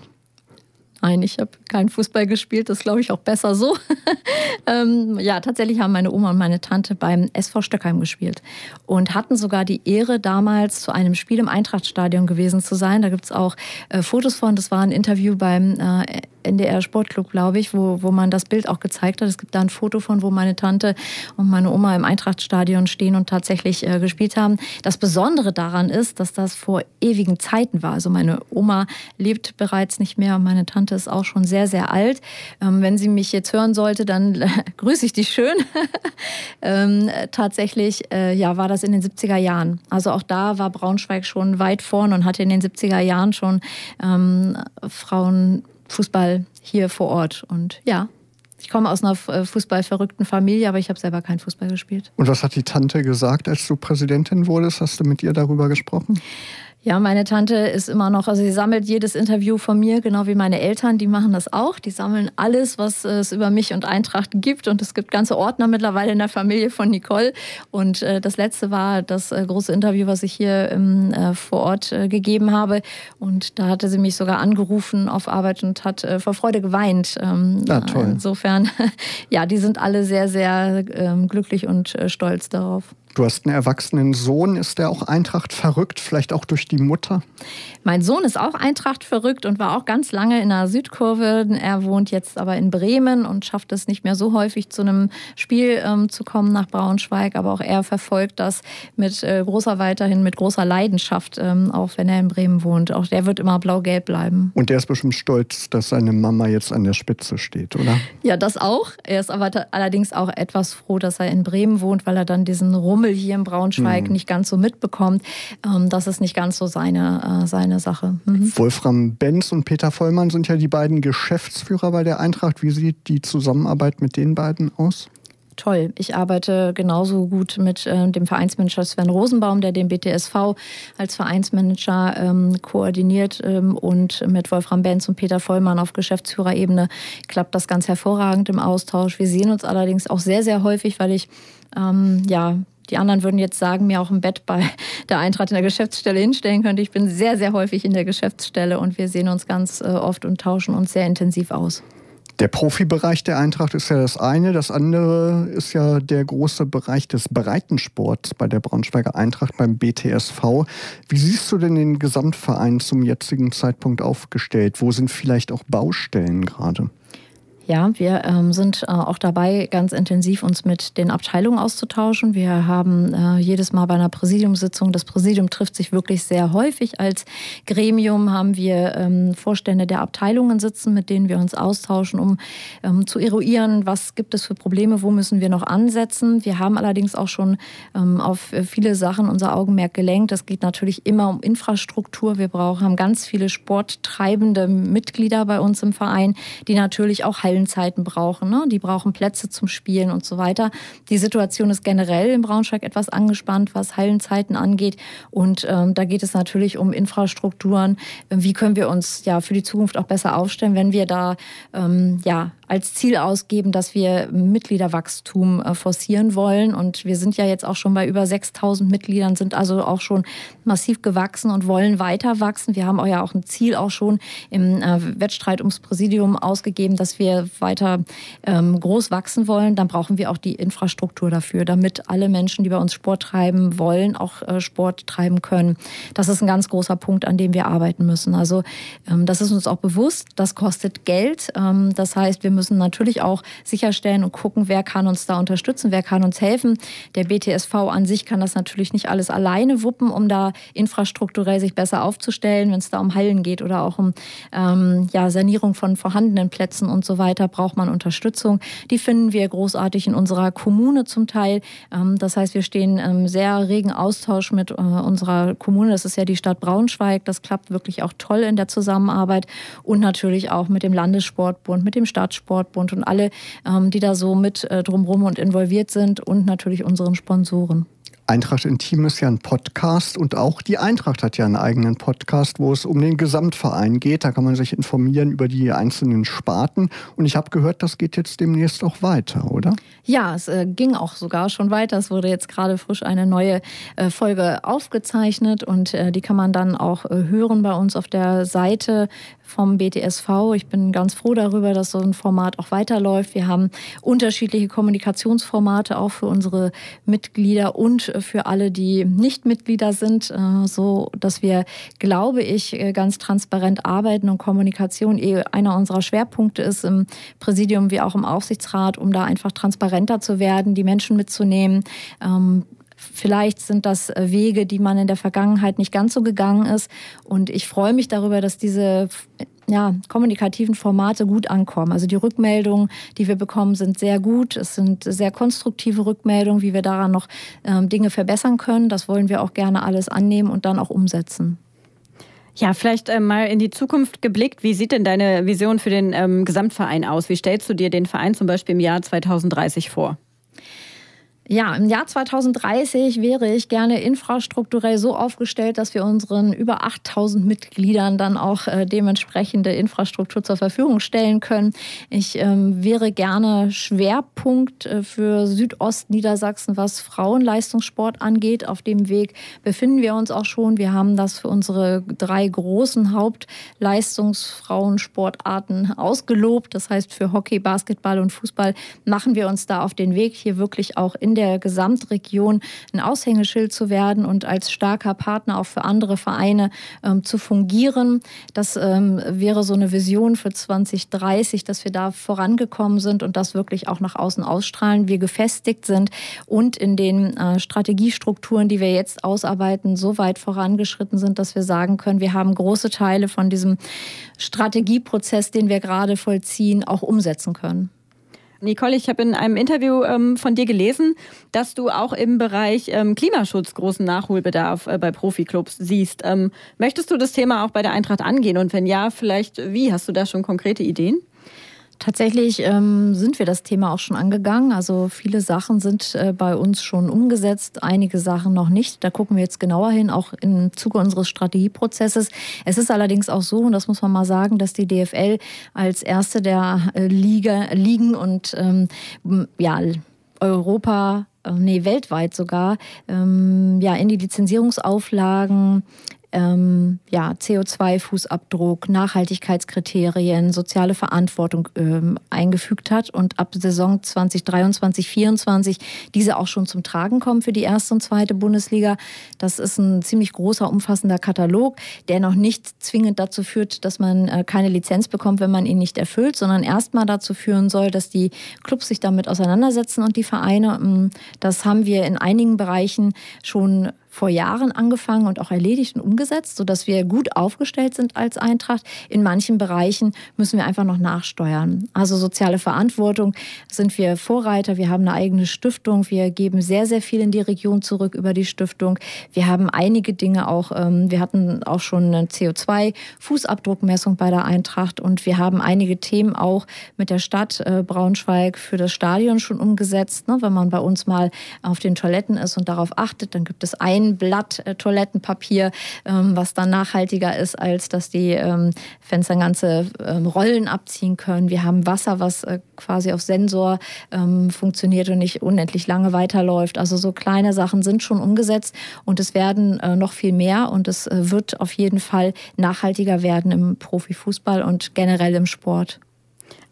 Nein, ich habe keinen Fußball gespielt, das glaube ich auch besser so. ähm, ja, tatsächlich haben meine Oma und meine Tante beim SV Stöckheim gespielt und hatten sogar die Ehre, damals zu einem Spiel im Eintrachtstadion gewesen zu sein. Da gibt es auch äh, Fotos von, das war ein Interview beim äh, NDR Sportclub, glaube ich, wo, wo man das Bild auch gezeigt hat. Es gibt da ein Foto von, wo meine Tante und meine Oma im Eintrachtstadion stehen und tatsächlich äh, gespielt haben. Das Besondere daran ist, dass das vor ewigen Zeiten war. Also meine Oma lebt bereits nicht mehr und meine Tante ist auch schon sehr, sehr alt. Ähm, wenn sie mich jetzt hören sollte, dann äh, grüße ich dich schön. ähm, tatsächlich äh, ja, war das in den 70er Jahren. Also auch da war Braunschweig schon weit vorn und hatte in den 70er Jahren schon ähm, Frauen Fußball hier vor Ort. Und ja, ich komme aus einer äh, fußballverrückten Familie, aber ich habe selber keinen Fußball gespielt. Und was hat die Tante gesagt, als du Präsidentin wurdest? Hast du mit ihr darüber gesprochen? Ja, meine Tante ist immer noch, also sie sammelt jedes Interview von mir, genau wie meine Eltern, die machen das auch. Die sammeln alles, was es über mich und Eintracht gibt. Und es gibt ganze Ordner mittlerweile in der Familie von Nicole. Und äh, das letzte war das äh, große Interview, was ich hier ähm, äh, vor Ort äh, gegeben habe. Und da hatte sie mich sogar angerufen auf Arbeit und hat äh, vor Freude geweint. Ähm, ja, toll. Insofern, ja, die sind alle sehr, sehr ähm, glücklich und äh, stolz darauf. Du hast einen erwachsenen Sohn. Ist der auch Eintracht verrückt? Vielleicht auch durch die Mutter? Mein Sohn ist auch Eintracht verrückt und war auch ganz lange in der Südkurve. Er wohnt jetzt aber in Bremen und schafft es nicht mehr so häufig zu einem Spiel ähm, zu kommen nach Braunschweig. Aber auch er verfolgt das mit äh, großer weiterhin mit großer Leidenschaft, ähm, auch wenn er in Bremen wohnt. Auch der wird immer blau-gelb bleiben. Und der ist bestimmt stolz, dass seine Mama jetzt an der Spitze steht, oder? Ja, das auch. Er ist aber allerdings auch etwas froh, dass er in Bremen wohnt, weil er dann diesen Rum Rummel hier in Braunschweig mhm. nicht ganz so mitbekommt. Ähm, das ist nicht ganz so seine, äh, seine Sache. Mhm. Wolfram Benz und Peter Vollmann sind ja die beiden Geschäftsführer bei der Eintracht. Wie sieht die Zusammenarbeit mit den beiden aus? toll. Ich arbeite genauso gut mit äh, dem Vereinsmanager Sven Rosenbaum, der den BTSV als Vereinsmanager ähm, koordiniert ähm, und mit Wolfram Benz und Peter Vollmann auf Geschäftsführerebene klappt das ganz hervorragend im Austausch. Wir sehen uns allerdings auch sehr, sehr häufig, weil ich ähm, ja die anderen würden jetzt sagen, mir auch im Bett bei der Eintracht in der Geschäftsstelle hinstellen könnte. Ich bin sehr, sehr häufig in der Geschäftsstelle und wir sehen uns ganz äh, oft und tauschen uns sehr intensiv aus. Der Profibereich der Eintracht ist ja das eine. Das andere ist ja der große Bereich des Breitensports bei der Braunschweiger Eintracht beim BTSV. Wie siehst du denn den Gesamtverein zum jetzigen Zeitpunkt aufgestellt? Wo sind vielleicht auch Baustellen gerade? Ja, wir ähm, sind äh, auch dabei, ganz intensiv uns mit den Abteilungen auszutauschen. Wir haben äh, jedes Mal bei einer Präsidiumssitzung, das Präsidium trifft sich wirklich sehr häufig. Als Gremium haben wir ähm, Vorstände der Abteilungen sitzen, mit denen wir uns austauschen, um ähm, zu eruieren, was gibt es für Probleme, wo müssen wir noch ansetzen. Wir haben allerdings auch schon ähm, auf viele Sachen unser Augenmerk gelenkt. Es geht natürlich immer um Infrastruktur. Wir brauchen, haben ganz viele sporttreibende Mitglieder bei uns im Verein, die natürlich auch Hallen Hallenzeiten brauchen. Ne? Die brauchen Plätze zum Spielen und so weiter. Die Situation ist generell in Braunschweig etwas angespannt, was Hallenzeiten angeht. Und ähm, da geht es natürlich um Infrastrukturen. Wie können wir uns ja für die Zukunft auch besser aufstellen, wenn wir da ähm, ja als Ziel ausgeben, dass wir Mitgliederwachstum äh, forcieren wollen. Und wir sind ja jetzt auch schon bei über 6000 Mitgliedern, sind also auch schon massiv gewachsen und wollen weiter wachsen. Wir haben ja auch ein Ziel auch schon im äh, Wettstreit ums Präsidium ausgegeben, dass wir weiter ähm, groß wachsen wollen. Dann brauchen wir auch die Infrastruktur dafür, damit alle Menschen, die bei uns Sport treiben wollen, auch äh, Sport treiben können. Das ist ein ganz großer Punkt, an dem wir arbeiten müssen. Also ähm, das ist uns auch bewusst. Das kostet Geld. Ähm, das heißt, wir müssen müssen natürlich auch sicherstellen und gucken, wer kann uns da unterstützen, wer kann uns helfen. Der BTSV an sich kann das natürlich nicht alles alleine wuppen, um da infrastrukturell sich besser aufzustellen, wenn es da um Hallen geht oder auch um ähm, ja, Sanierung von vorhandenen Plätzen und so weiter. braucht man Unterstützung. Die finden wir großartig in unserer Kommune zum Teil. Ähm, das heißt, wir stehen im sehr regen Austausch mit äh, unserer Kommune. Das ist ja die Stadt Braunschweig. Das klappt wirklich auch toll in der Zusammenarbeit und natürlich auch mit dem Landessportbund, mit dem Stadtsportbund und alle, ähm, die da so mit äh, drumherum und involviert sind und natürlich unseren Sponsoren. Eintracht Intim ist ja ein Podcast und auch die Eintracht hat ja einen eigenen Podcast, wo es um den Gesamtverein geht. Da kann man sich informieren über die einzelnen Sparten. Und ich habe gehört, das geht jetzt demnächst auch weiter, oder? Ja, es äh, ging auch sogar schon weiter. Es wurde jetzt gerade frisch eine neue äh, Folge aufgezeichnet und äh, die kann man dann auch äh, hören bei uns auf der Seite vom BTSV. Ich bin ganz froh darüber, dass so ein Format auch weiterläuft. Wir haben unterschiedliche Kommunikationsformate auch für unsere Mitglieder und für alle, die nicht Mitglieder sind, äh, so dass wir, glaube ich, äh, ganz transparent arbeiten und Kommunikation eh einer unserer Schwerpunkte ist im Präsidium wie auch im Aufsichtsrat, um da einfach transparenter zu werden, die Menschen mitzunehmen. Vielleicht sind das äh, Wege, die man in der Vergangenheit nicht ganz so gegangen ist. Und ich freue mich darüber, dass diese ja, kommunikativen Formate gut ankommen. Also die Rückmeldungen, die wir bekommen, sind sehr gut. Es sind sehr konstruktive Rückmeldungen, wie wir daran noch ähm, Dinge verbessern können. Das wollen wir auch gerne alles annehmen und dann auch umsetzen. Ja, vielleicht äh, mal in die Zukunft geblickt. Wie sieht denn deine Vision für den ähm, Gesamtverein aus? Wie stellst du dir den Verein zum Beispiel im Jahr 2030 vor? Ja, im Jahr 2030 wäre ich gerne infrastrukturell so aufgestellt, dass wir unseren über 8000 Mitgliedern dann auch äh, dementsprechende Infrastruktur zur Verfügung stellen können. Ich ähm, wäre gerne Schwerpunkt äh, für Südostniedersachsen, was Frauenleistungssport angeht. Auf dem Weg befinden wir uns auch schon. Wir haben das für unsere drei großen Hauptleistungsfrauensportarten ausgelobt. Das heißt, für Hockey, Basketball und Fußball machen wir uns da auf den Weg, hier wirklich auch in der der Gesamtregion ein Aushängeschild zu werden und als starker Partner auch für andere Vereine ähm, zu fungieren. Das ähm, wäre so eine Vision für 2030, dass wir da vorangekommen sind und das wirklich auch nach außen ausstrahlen, wir gefestigt sind und in den äh, Strategiestrukturen, die wir jetzt ausarbeiten, so weit vorangeschritten sind, dass wir sagen können, wir haben große Teile von diesem Strategieprozess, den wir gerade vollziehen, auch umsetzen können. Nicole, ich habe in einem Interview ähm, von dir gelesen, dass du auch im Bereich ähm, Klimaschutz großen Nachholbedarf äh, bei Profiklubs siehst. Ähm, möchtest du das Thema auch bei der Eintracht angehen? Und wenn ja, vielleicht wie? Hast du da schon konkrete Ideen? Tatsächlich ähm, sind wir das Thema auch schon angegangen. Also viele Sachen sind äh, bei uns schon umgesetzt, einige Sachen noch nicht. Da gucken wir jetzt genauer hin, auch im Zuge unseres Strategieprozesses. Es ist allerdings auch so, und das muss man mal sagen, dass die DFL als erste der äh, Liga, Ligen und ähm, ja, Europa äh, nee, weltweit sogar, ähm, ja, in die Lizenzierungsauflagen ähm, ja, CO2-Fußabdruck, Nachhaltigkeitskriterien, soziale Verantwortung ähm, eingefügt hat und ab Saison 2023, 2024 diese auch schon zum Tragen kommen für die erste und zweite Bundesliga. Das ist ein ziemlich großer, umfassender Katalog, der noch nicht zwingend dazu führt, dass man äh, keine Lizenz bekommt, wenn man ihn nicht erfüllt, sondern erstmal dazu führen soll, dass die Clubs sich damit auseinandersetzen und die Vereine. Ähm, das haben wir in einigen Bereichen schon vor Jahren angefangen und auch erledigt und umgesetzt, sodass wir gut aufgestellt sind als Eintracht. In manchen Bereichen müssen wir einfach noch nachsteuern. Also soziale Verantwortung sind wir Vorreiter. Wir haben eine eigene Stiftung. Wir geben sehr, sehr viel in die Region zurück über die Stiftung. Wir haben einige Dinge auch, ähm, wir hatten auch schon eine CO2-Fußabdruckmessung bei der Eintracht und wir haben einige Themen auch mit der Stadt äh, Braunschweig für das Stadion schon umgesetzt. Ne? Wenn man bei uns mal auf den Toiletten ist und darauf achtet, dann gibt es ein ein Blatt äh, Toilettenpapier, ähm, was dann nachhaltiger ist, als dass die ähm, Fenster ganze ähm, Rollen abziehen können. Wir haben Wasser, was äh, quasi auf Sensor funktioniert und nicht unendlich lange weiterläuft. Also so kleine Sachen sind schon umgesetzt und es werden äh, noch viel mehr und es wird auf jeden Fall nachhaltiger werden im Profifußball und generell im Sport.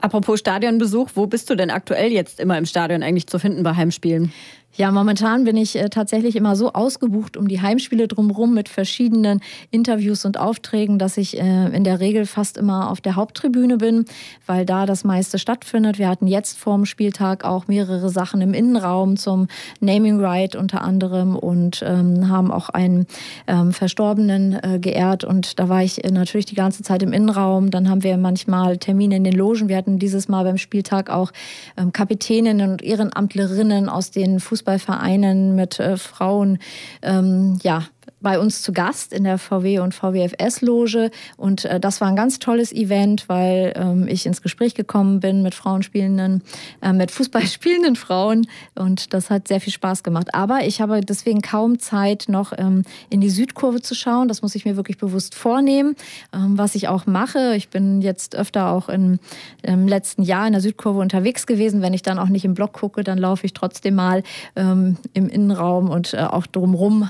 Apropos Stadionbesuch, wo bist du denn aktuell jetzt immer im Stadion eigentlich zu finden bei Heimspielen? Ja, momentan bin ich äh, tatsächlich immer so ausgebucht um die Heimspiele drumherum mit verschiedenen Interviews und Aufträgen, dass ich äh, in der Regel fast immer auf der Haupttribüne bin, weil da das meiste stattfindet. Wir hatten jetzt vorm Spieltag auch mehrere Sachen im Innenraum zum Naming Right unter anderem und ähm, haben auch einen ähm, Verstorbenen äh, geehrt und da war ich äh, natürlich die ganze Zeit im Innenraum. Dann haben wir manchmal Termine in den Logen. Wir hatten dieses Mal beim Spieltag auch ähm, Kapitäninnen und Ehrenamtlerinnen aus den Fußball Fußballvereinen, mit äh, Frauen, ähm, ja, bei uns zu Gast in der VW und VWFS-Loge. Und äh, das war ein ganz tolles Event, weil ähm, ich ins Gespräch gekommen bin mit Frauenspielenden, äh, mit Fußballspielenden Frauen. Und das hat sehr viel Spaß gemacht. Aber ich habe deswegen kaum Zeit, noch ähm, in die Südkurve zu schauen. Das muss ich mir wirklich bewusst vornehmen, ähm, was ich auch mache. Ich bin jetzt öfter auch in, im letzten Jahr in der Südkurve unterwegs gewesen. Wenn ich dann auch nicht im Block gucke, dann laufe ich trotzdem mal ähm, im Innenraum und äh, auch drumherum.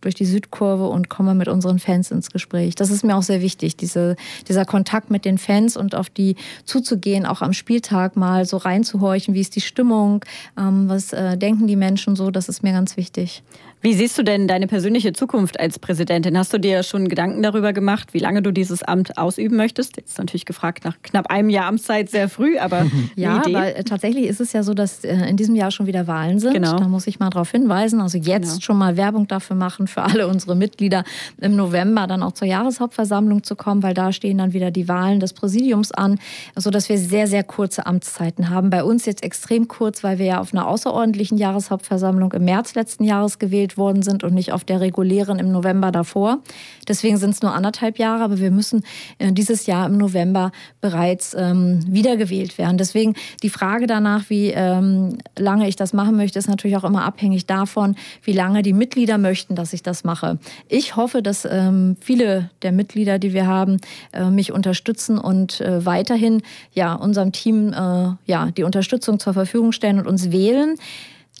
Durch die Südkurve und komme mit unseren Fans ins Gespräch. Das ist mir auch sehr wichtig, diese, dieser Kontakt mit den Fans und auf die zuzugehen, auch am Spieltag mal so reinzuhorchen, wie ist die Stimmung, ähm, was äh, denken die Menschen so, das ist mir ganz wichtig. Wie siehst du denn deine persönliche Zukunft als Präsidentin? Hast du dir schon Gedanken darüber gemacht, wie lange du dieses Amt ausüben möchtest? Jetzt natürlich gefragt nach knapp einem Jahr Amtszeit sehr früh, aber ja, weil äh, tatsächlich ist es ja so, dass äh, in diesem Jahr schon wieder Wahlen sind. Genau. Da muss ich mal darauf hinweisen. Also jetzt genau. schon mal Werbung dafür machen für alle unsere Mitglieder im November dann auch zur Jahreshauptversammlung zu kommen, weil da stehen dann wieder die Wahlen des Präsidiums an, sodass wir sehr sehr kurze Amtszeiten haben. Bei uns jetzt extrem kurz, weil wir ja auf einer außerordentlichen Jahreshauptversammlung im März letzten Jahres gewählt gewählt worden sind und nicht auf der regulären im November davor. Deswegen sind es nur anderthalb Jahre, aber wir müssen äh, dieses Jahr im November bereits ähm, wiedergewählt werden. Deswegen die Frage danach, wie ähm, lange ich das machen möchte, ist natürlich auch immer abhängig davon, wie lange die Mitglieder möchten, dass ich das mache. Ich hoffe, dass ähm, viele der Mitglieder, die wir haben, äh, mich unterstützen und äh, weiterhin ja unserem Team äh, ja die Unterstützung zur Verfügung stellen und uns wählen.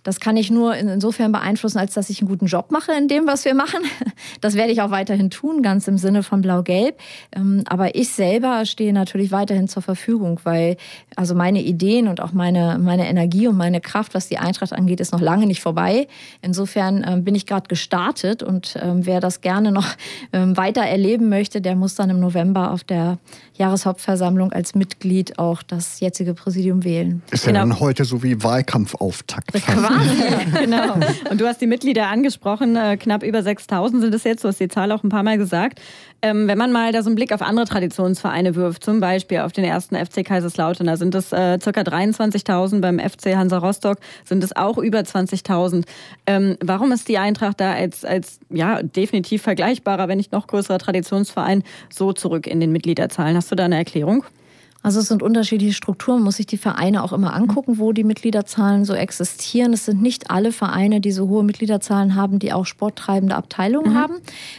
Das kann ich nur insofern beeinflussen, als dass ich einen guten Job mache in dem, was wir machen. Das werde ich auch weiterhin tun, ganz im Sinne von Blau-Gelb. Ähm, aber ich selber stehe natürlich weiterhin zur Verfügung, weil also meine Ideen und auch meine, meine Energie und meine Kraft, was die Eintracht angeht, ist noch lange nicht vorbei. Insofern ähm, bin ich gerade gestartet und ähm, wer das gerne noch weiter erleben möchte, der muss dann im November auf der Jahreshauptversammlung als Mitglied auch das jetzige Präsidium wählen. Ist ja genau. dann heute so wie Wahlkampfauftakt. Genau. Und du hast die Mitglieder angesprochen, äh, knapp über 6000 sind es jetzt, du hast die Zahl auch ein paar Mal gesagt. Ähm, wenn man mal da so einen Blick auf andere Traditionsvereine wirft, zum Beispiel auf den ersten FC Kaiserslautern, da sind es äh, ca. 23.000, beim FC Hansa Rostock sind es auch über 20.000. Ähm, warum ist die Eintracht da als, als ja, definitiv vergleichbarer, wenn nicht noch größerer Traditionsverein so zurück in den Mitgliederzahlen? Hast du da eine Erklärung? Also es sind unterschiedliche Strukturen, muss sich die Vereine auch immer angucken, wo die Mitgliederzahlen so existieren. Es sind nicht alle Vereine, die so hohe Mitgliederzahlen haben, die auch sporttreibende Abteilungen mhm. haben,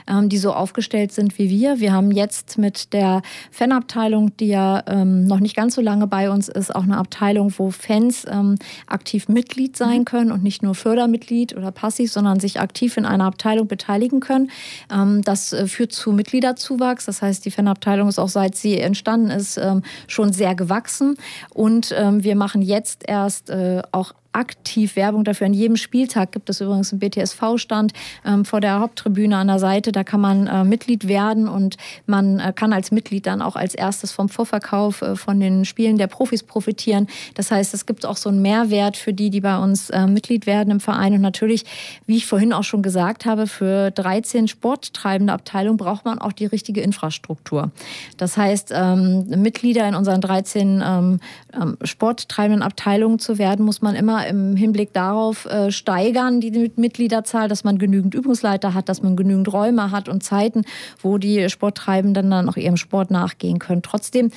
ähm, die so aufgestellt sind wie wir. Wir haben jetzt mit der Fanabteilung, die ja ähm, noch nicht ganz so lange bei uns ist, auch eine Abteilung, wo Fans ähm, aktiv Mitglied sein mhm. können und nicht nur Fördermitglied oder passiv, sondern sich aktiv in einer Abteilung beteiligen können. Ähm, das äh, führt zu Mitgliederzuwachs. Das heißt, die Fanabteilung ist auch seit sie entstanden ist, ähm, schon sehr gewachsen. Und ähm, wir machen jetzt erst äh, auch aktiv Werbung dafür. An jedem Spieltag gibt es übrigens einen BTSV-Stand ähm, vor der Haupttribüne an der Seite. Da kann man äh, Mitglied werden und man äh, kann als Mitglied dann auch als erstes vom Vorverkauf äh, von den Spielen der Profis profitieren. Das heißt, es gibt auch so einen Mehrwert für die, die bei uns äh, Mitglied werden im Verein. Und natürlich, wie ich vorhin auch schon gesagt habe, für 13 sporttreibende Abteilungen braucht man auch die richtige Infrastruktur. Das heißt, ähm, Mitglieder in unseren 13 ähm, ähm, sporttreibenden Abteilungen zu werden, muss man immer im Hinblick darauf äh, steigern, die Mitgliederzahl, dass man genügend Übungsleiter hat, dass man genügend Räume hat und Zeiten, wo die Sporttreibenden dann auch ihrem Sport nachgehen können. Trotzdem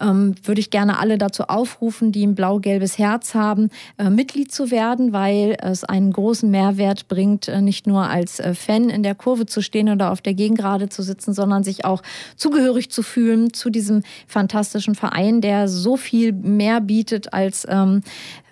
ähm, würde ich gerne alle dazu aufrufen, die ein blau-gelbes Herz haben, äh, Mitglied zu werden, weil es einen großen Mehrwert bringt, äh, nicht nur als äh, Fan in der Kurve zu stehen oder auf der Gegengrade zu sitzen, sondern sich auch zugehörig zu fühlen zu diesem fantastischen Verein, der so viel mehr bietet, als ähm,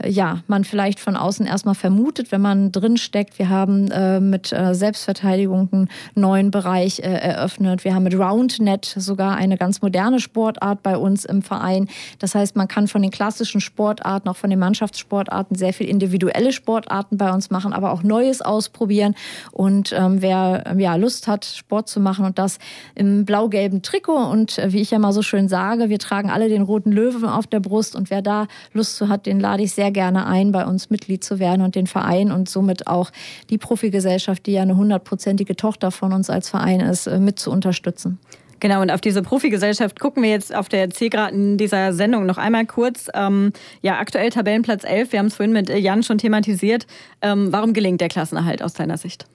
ja, man vielleicht vielleicht von außen erstmal vermutet, wenn man drin steckt. Wir haben äh, mit äh, Selbstverteidigung einen neuen Bereich äh, eröffnet. Wir haben mit Roundnet sogar eine ganz moderne Sportart bei uns im Verein. Das heißt, man kann von den klassischen Sportarten, auch von den Mannschaftssportarten sehr viel individuelle Sportarten bei uns machen, aber auch Neues ausprobieren. Und ähm, wer ja, Lust hat, Sport zu machen und das im blau-gelben Trikot und äh, wie ich ja mal so schön sage, wir tragen alle den roten Löwen auf der Brust und wer da Lust zu hat, den lade ich sehr gerne ein, bei uns Mitglied zu werden und den Verein und somit auch die Profigesellschaft, die ja eine hundertprozentige Tochter von uns als Verein ist, äh, mit zu unterstützen. Genau, und auf diese Profigesellschaft gucken wir jetzt auf der Zielgeraden dieser Sendung noch einmal kurz. Ähm, ja, aktuell Tabellenplatz 11, wir haben es vorhin mit Jan schon thematisiert. Ähm, warum gelingt der Klassenerhalt aus deiner Sicht?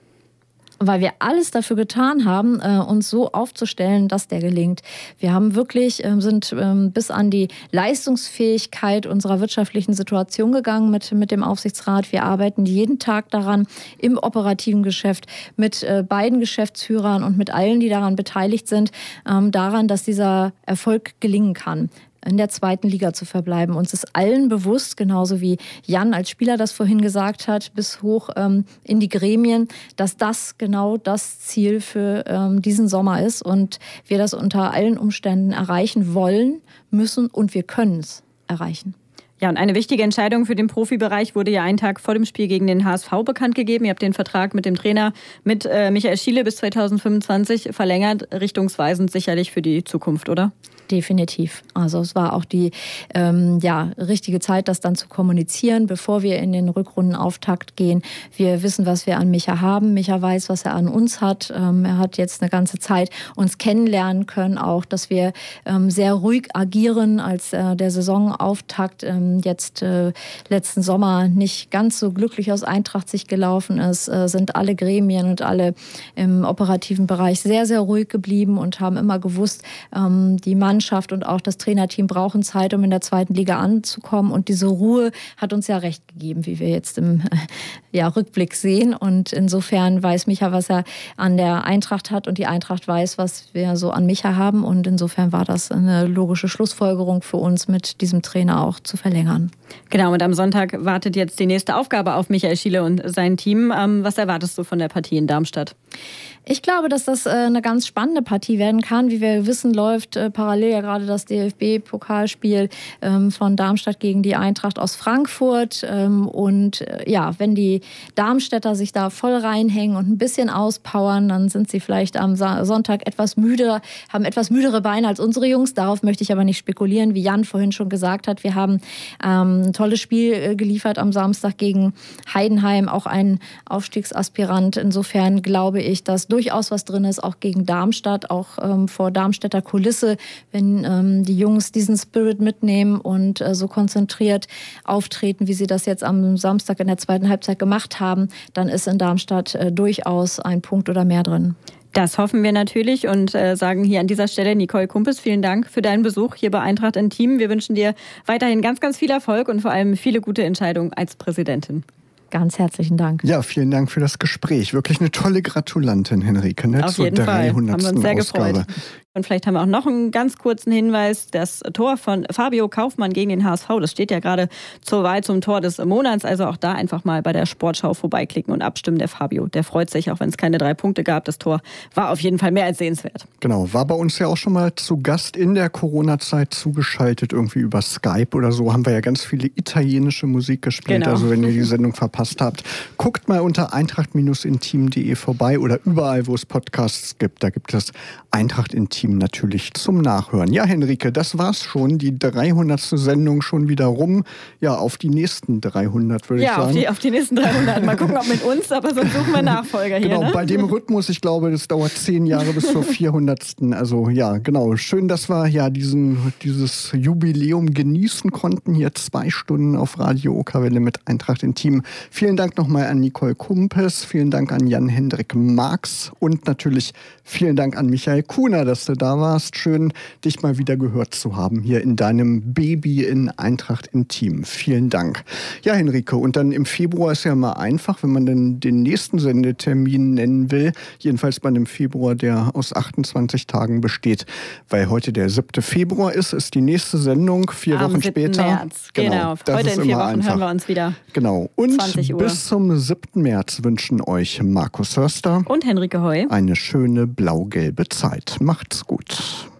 Weil wir alles dafür getan haben, äh, uns so aufzustellen, dass der gelingt. Wir haben wirklich, äh, sind ähm, bis an die Leistungsfähigkeit unserer wirtschaftlichen Situation gegangen mit, mit dem Aufsichtsrat. Wir arbeiten jeden Tag daran im operativen Geschäft mit äh, beiden Geschäftsführern und mit allen, die daran beteiligt sind, ähm, daran, dass dieser Erfolg gelingen kann in der zweiten Liga zu verbleiben. Uns ist allen bewusst, genauso wie Jan als Spieler das vorhin gesagt hat, bis hoch ähm, in die Gremien, dass das genau das Ziel für ähm, diesen Sommer ist und wir das unter allen Umständen erreichen wollen, müssen und wir können es erreichen. Ja, und eine wichtige Entscheidung für den Profibereich wurde ja einen Tag vor dem Spiel gegen den HSV bekannt gegeben. Ihr habt den Vertrag mit dem Trainer, mit äh, Michael Schiele bis 2025 verlängert, richtungsweisend sicherlich für die Zukunft, oder? Definitiv. Also es war auch die ähm, ja, richtige Zeit, das dann zu kommunizieren, bevor wir in den Rückrundenauftakt gehen. Wir wissen, was wir an Micha haben. Micha weiß, was er an uns hat. Ähm, er hat jetzt eine ganze Zeit uns kennenlernen können, auch, dass wir ähm, sehr ruhig agieren, als äh, der Saisonauftakt ähm, jetzt äh, letzten Sommer nicht ganz so glücklich aus Eintracht sich gelaufen ist, äh, sind alle Gremien und alle im operativen Bereich sehr, sehr ruhig geblieben und haben immer gewusst, ähm, die Mann Mannschaft und auch das Trainerteam brauchen Zeit, um in der zweiten Liga anzukommen. Und diese Ruhe hat uns ja recht gegeben, wie wir jetzt im ja, Rückblick sehen. Und insofern weiß Micha, was er an der Eintracht hat und die Eintracht weiß, was wir so an Micha haben. Und insofern war das eine logische Schlussfolgerung für uns, mit diesem Trainer auch zu verlängern. Genau, und am Sonntag wartet jetzt die nächste Aufgabe auf Michael Schiele und sein Team. Ähm, was erwartest du von der Partie in Darmstadt? Ich glaube, dass das äh, eine ganz spannende Partie werden kann. Wie wir wissen, läuft äh, parallel ja gerade das DFB-Pokalspiel ähm, von Darmstadt gegen die Eintracht aus Frankfurt. Ähm, und äh, ja, wenn die Darmstädter sich da voll reinhängen und ein bisschen auspowern, dann sind sie vielleicht am Sonntag etwas müde, haben etwas müdere Beine als unsere Jungs. Darauf möchte ich aber nicht spekulieren. Wie Jan vorhin schon gesagt hat, wir haben ähm, ein tolles Spiel geliefert am Samstag gegen Heidenheim, auch ein Aufstiegsaspirant. Insofern glaube ich, dass durchaus was drin ist, auch gegen Darmstadt, auch ähm, vor Darmstädter Kulisse, wenn ähm, die Jungs diesen Spirit mitnehmen und äh, so konzentriert auftreten, wie sie das jetzt am Samstag in der zweiten Halbzeit gemacht haben, dann ist in Darmstadt äh, durchaus ein Punkt oder mehr drin. Das hoffen wir natürlich und äh, sagen hier an dieser Stelle, Nicole Kumpes, vielen Dank für deinen Besuch hier bei Eintracht in Team. Wir wünschen dir weiterhin ganz, ganz viel Erfolg und vor allem viele gute Entscheidungen als Präsidentin. Ganz herzlichen Dank. Ja, vielen Dank für das Gespräch. Wirklich eine tolle Gratulantin, Henrike. Ne? Auf jeden Fall. Haben wir uns sehr Ausgabe. gefreut. Und vielleicht haben wir auch noch einen ganz kurzen Hinweis. Das Tor von Fabio Kaufmann gegen den HSV, das steht ja gerade zur Wahl zum Tor des Monats. Also auch da einfach mal bei der Sportschau vorbeiklicken und abstimmen. Der Fabio, der freut sich, auch wenn es keine drei Punkte gab. Das Tor war auf jeden Fall mehr als sehenswert. Genau, war bei uns ja auch schon mal zu Gast in der Corona-Zeit zugeschaltet, irgendwie über Skype oder so. Haben wir ja ganz viele italienische Musik gespielt. Genau. Also wenn ihr die Sendung verpasst habt, guckt mal unter eintracht-intim.de vorbei oder überall, wo es Podcasts gibt. Da gibt es Eintracht Intim Team natürlich zum Nachhören. Ja, Henrike, das war's schon. Die 300. Sendung schon wieder rum. Ja, auf die nächsten 300 würde ja, ich sagen. Ja, auf die, auf die nächsten 300. Mal gucken, ob mit uns, aber sonst suchen wir Nachfolger hier. Genau, ne? bei dem Rhythmus, ich glaube, das dauert zehn Jahre bis zur 400. Also ja, genau. Schön, dass wir ja diesen, dieses Jubiläum genießen konnten. Hier zwei Stunden auf Radio Okerwelle mit Eintracht in Team. Vielen Dank nochmal an Nicole Kumpes. Vielen Dank an Jan-Hendrik Marx und natürlich vielen Dank an Michael Kuhner, dass er da warst. Schön, dich mal wieder gehört zu haben hier in deinem Baby in Eintracht Intim. Vielen Dank. Ja, Henrike, und dann im Februar ist ja mal einfach, wenn man dann den nächsten Sendetermin nennen will. Jedenfalls bei einem Februar, der aus 28 Tagen besteht. Weil heute der 7. Februar ist, ist die nächste Sendung, vier Am Wochen 7. später. März. Genau, das heute ist in vier immer Wochen einfach. hören wir uns wieder. Genau. Und 20 Uhr. bis zum 7. März wünschen euch Markus Hörster Und Henrike Heu. eine schöne blau-gelbe Zeit. Macht's gut.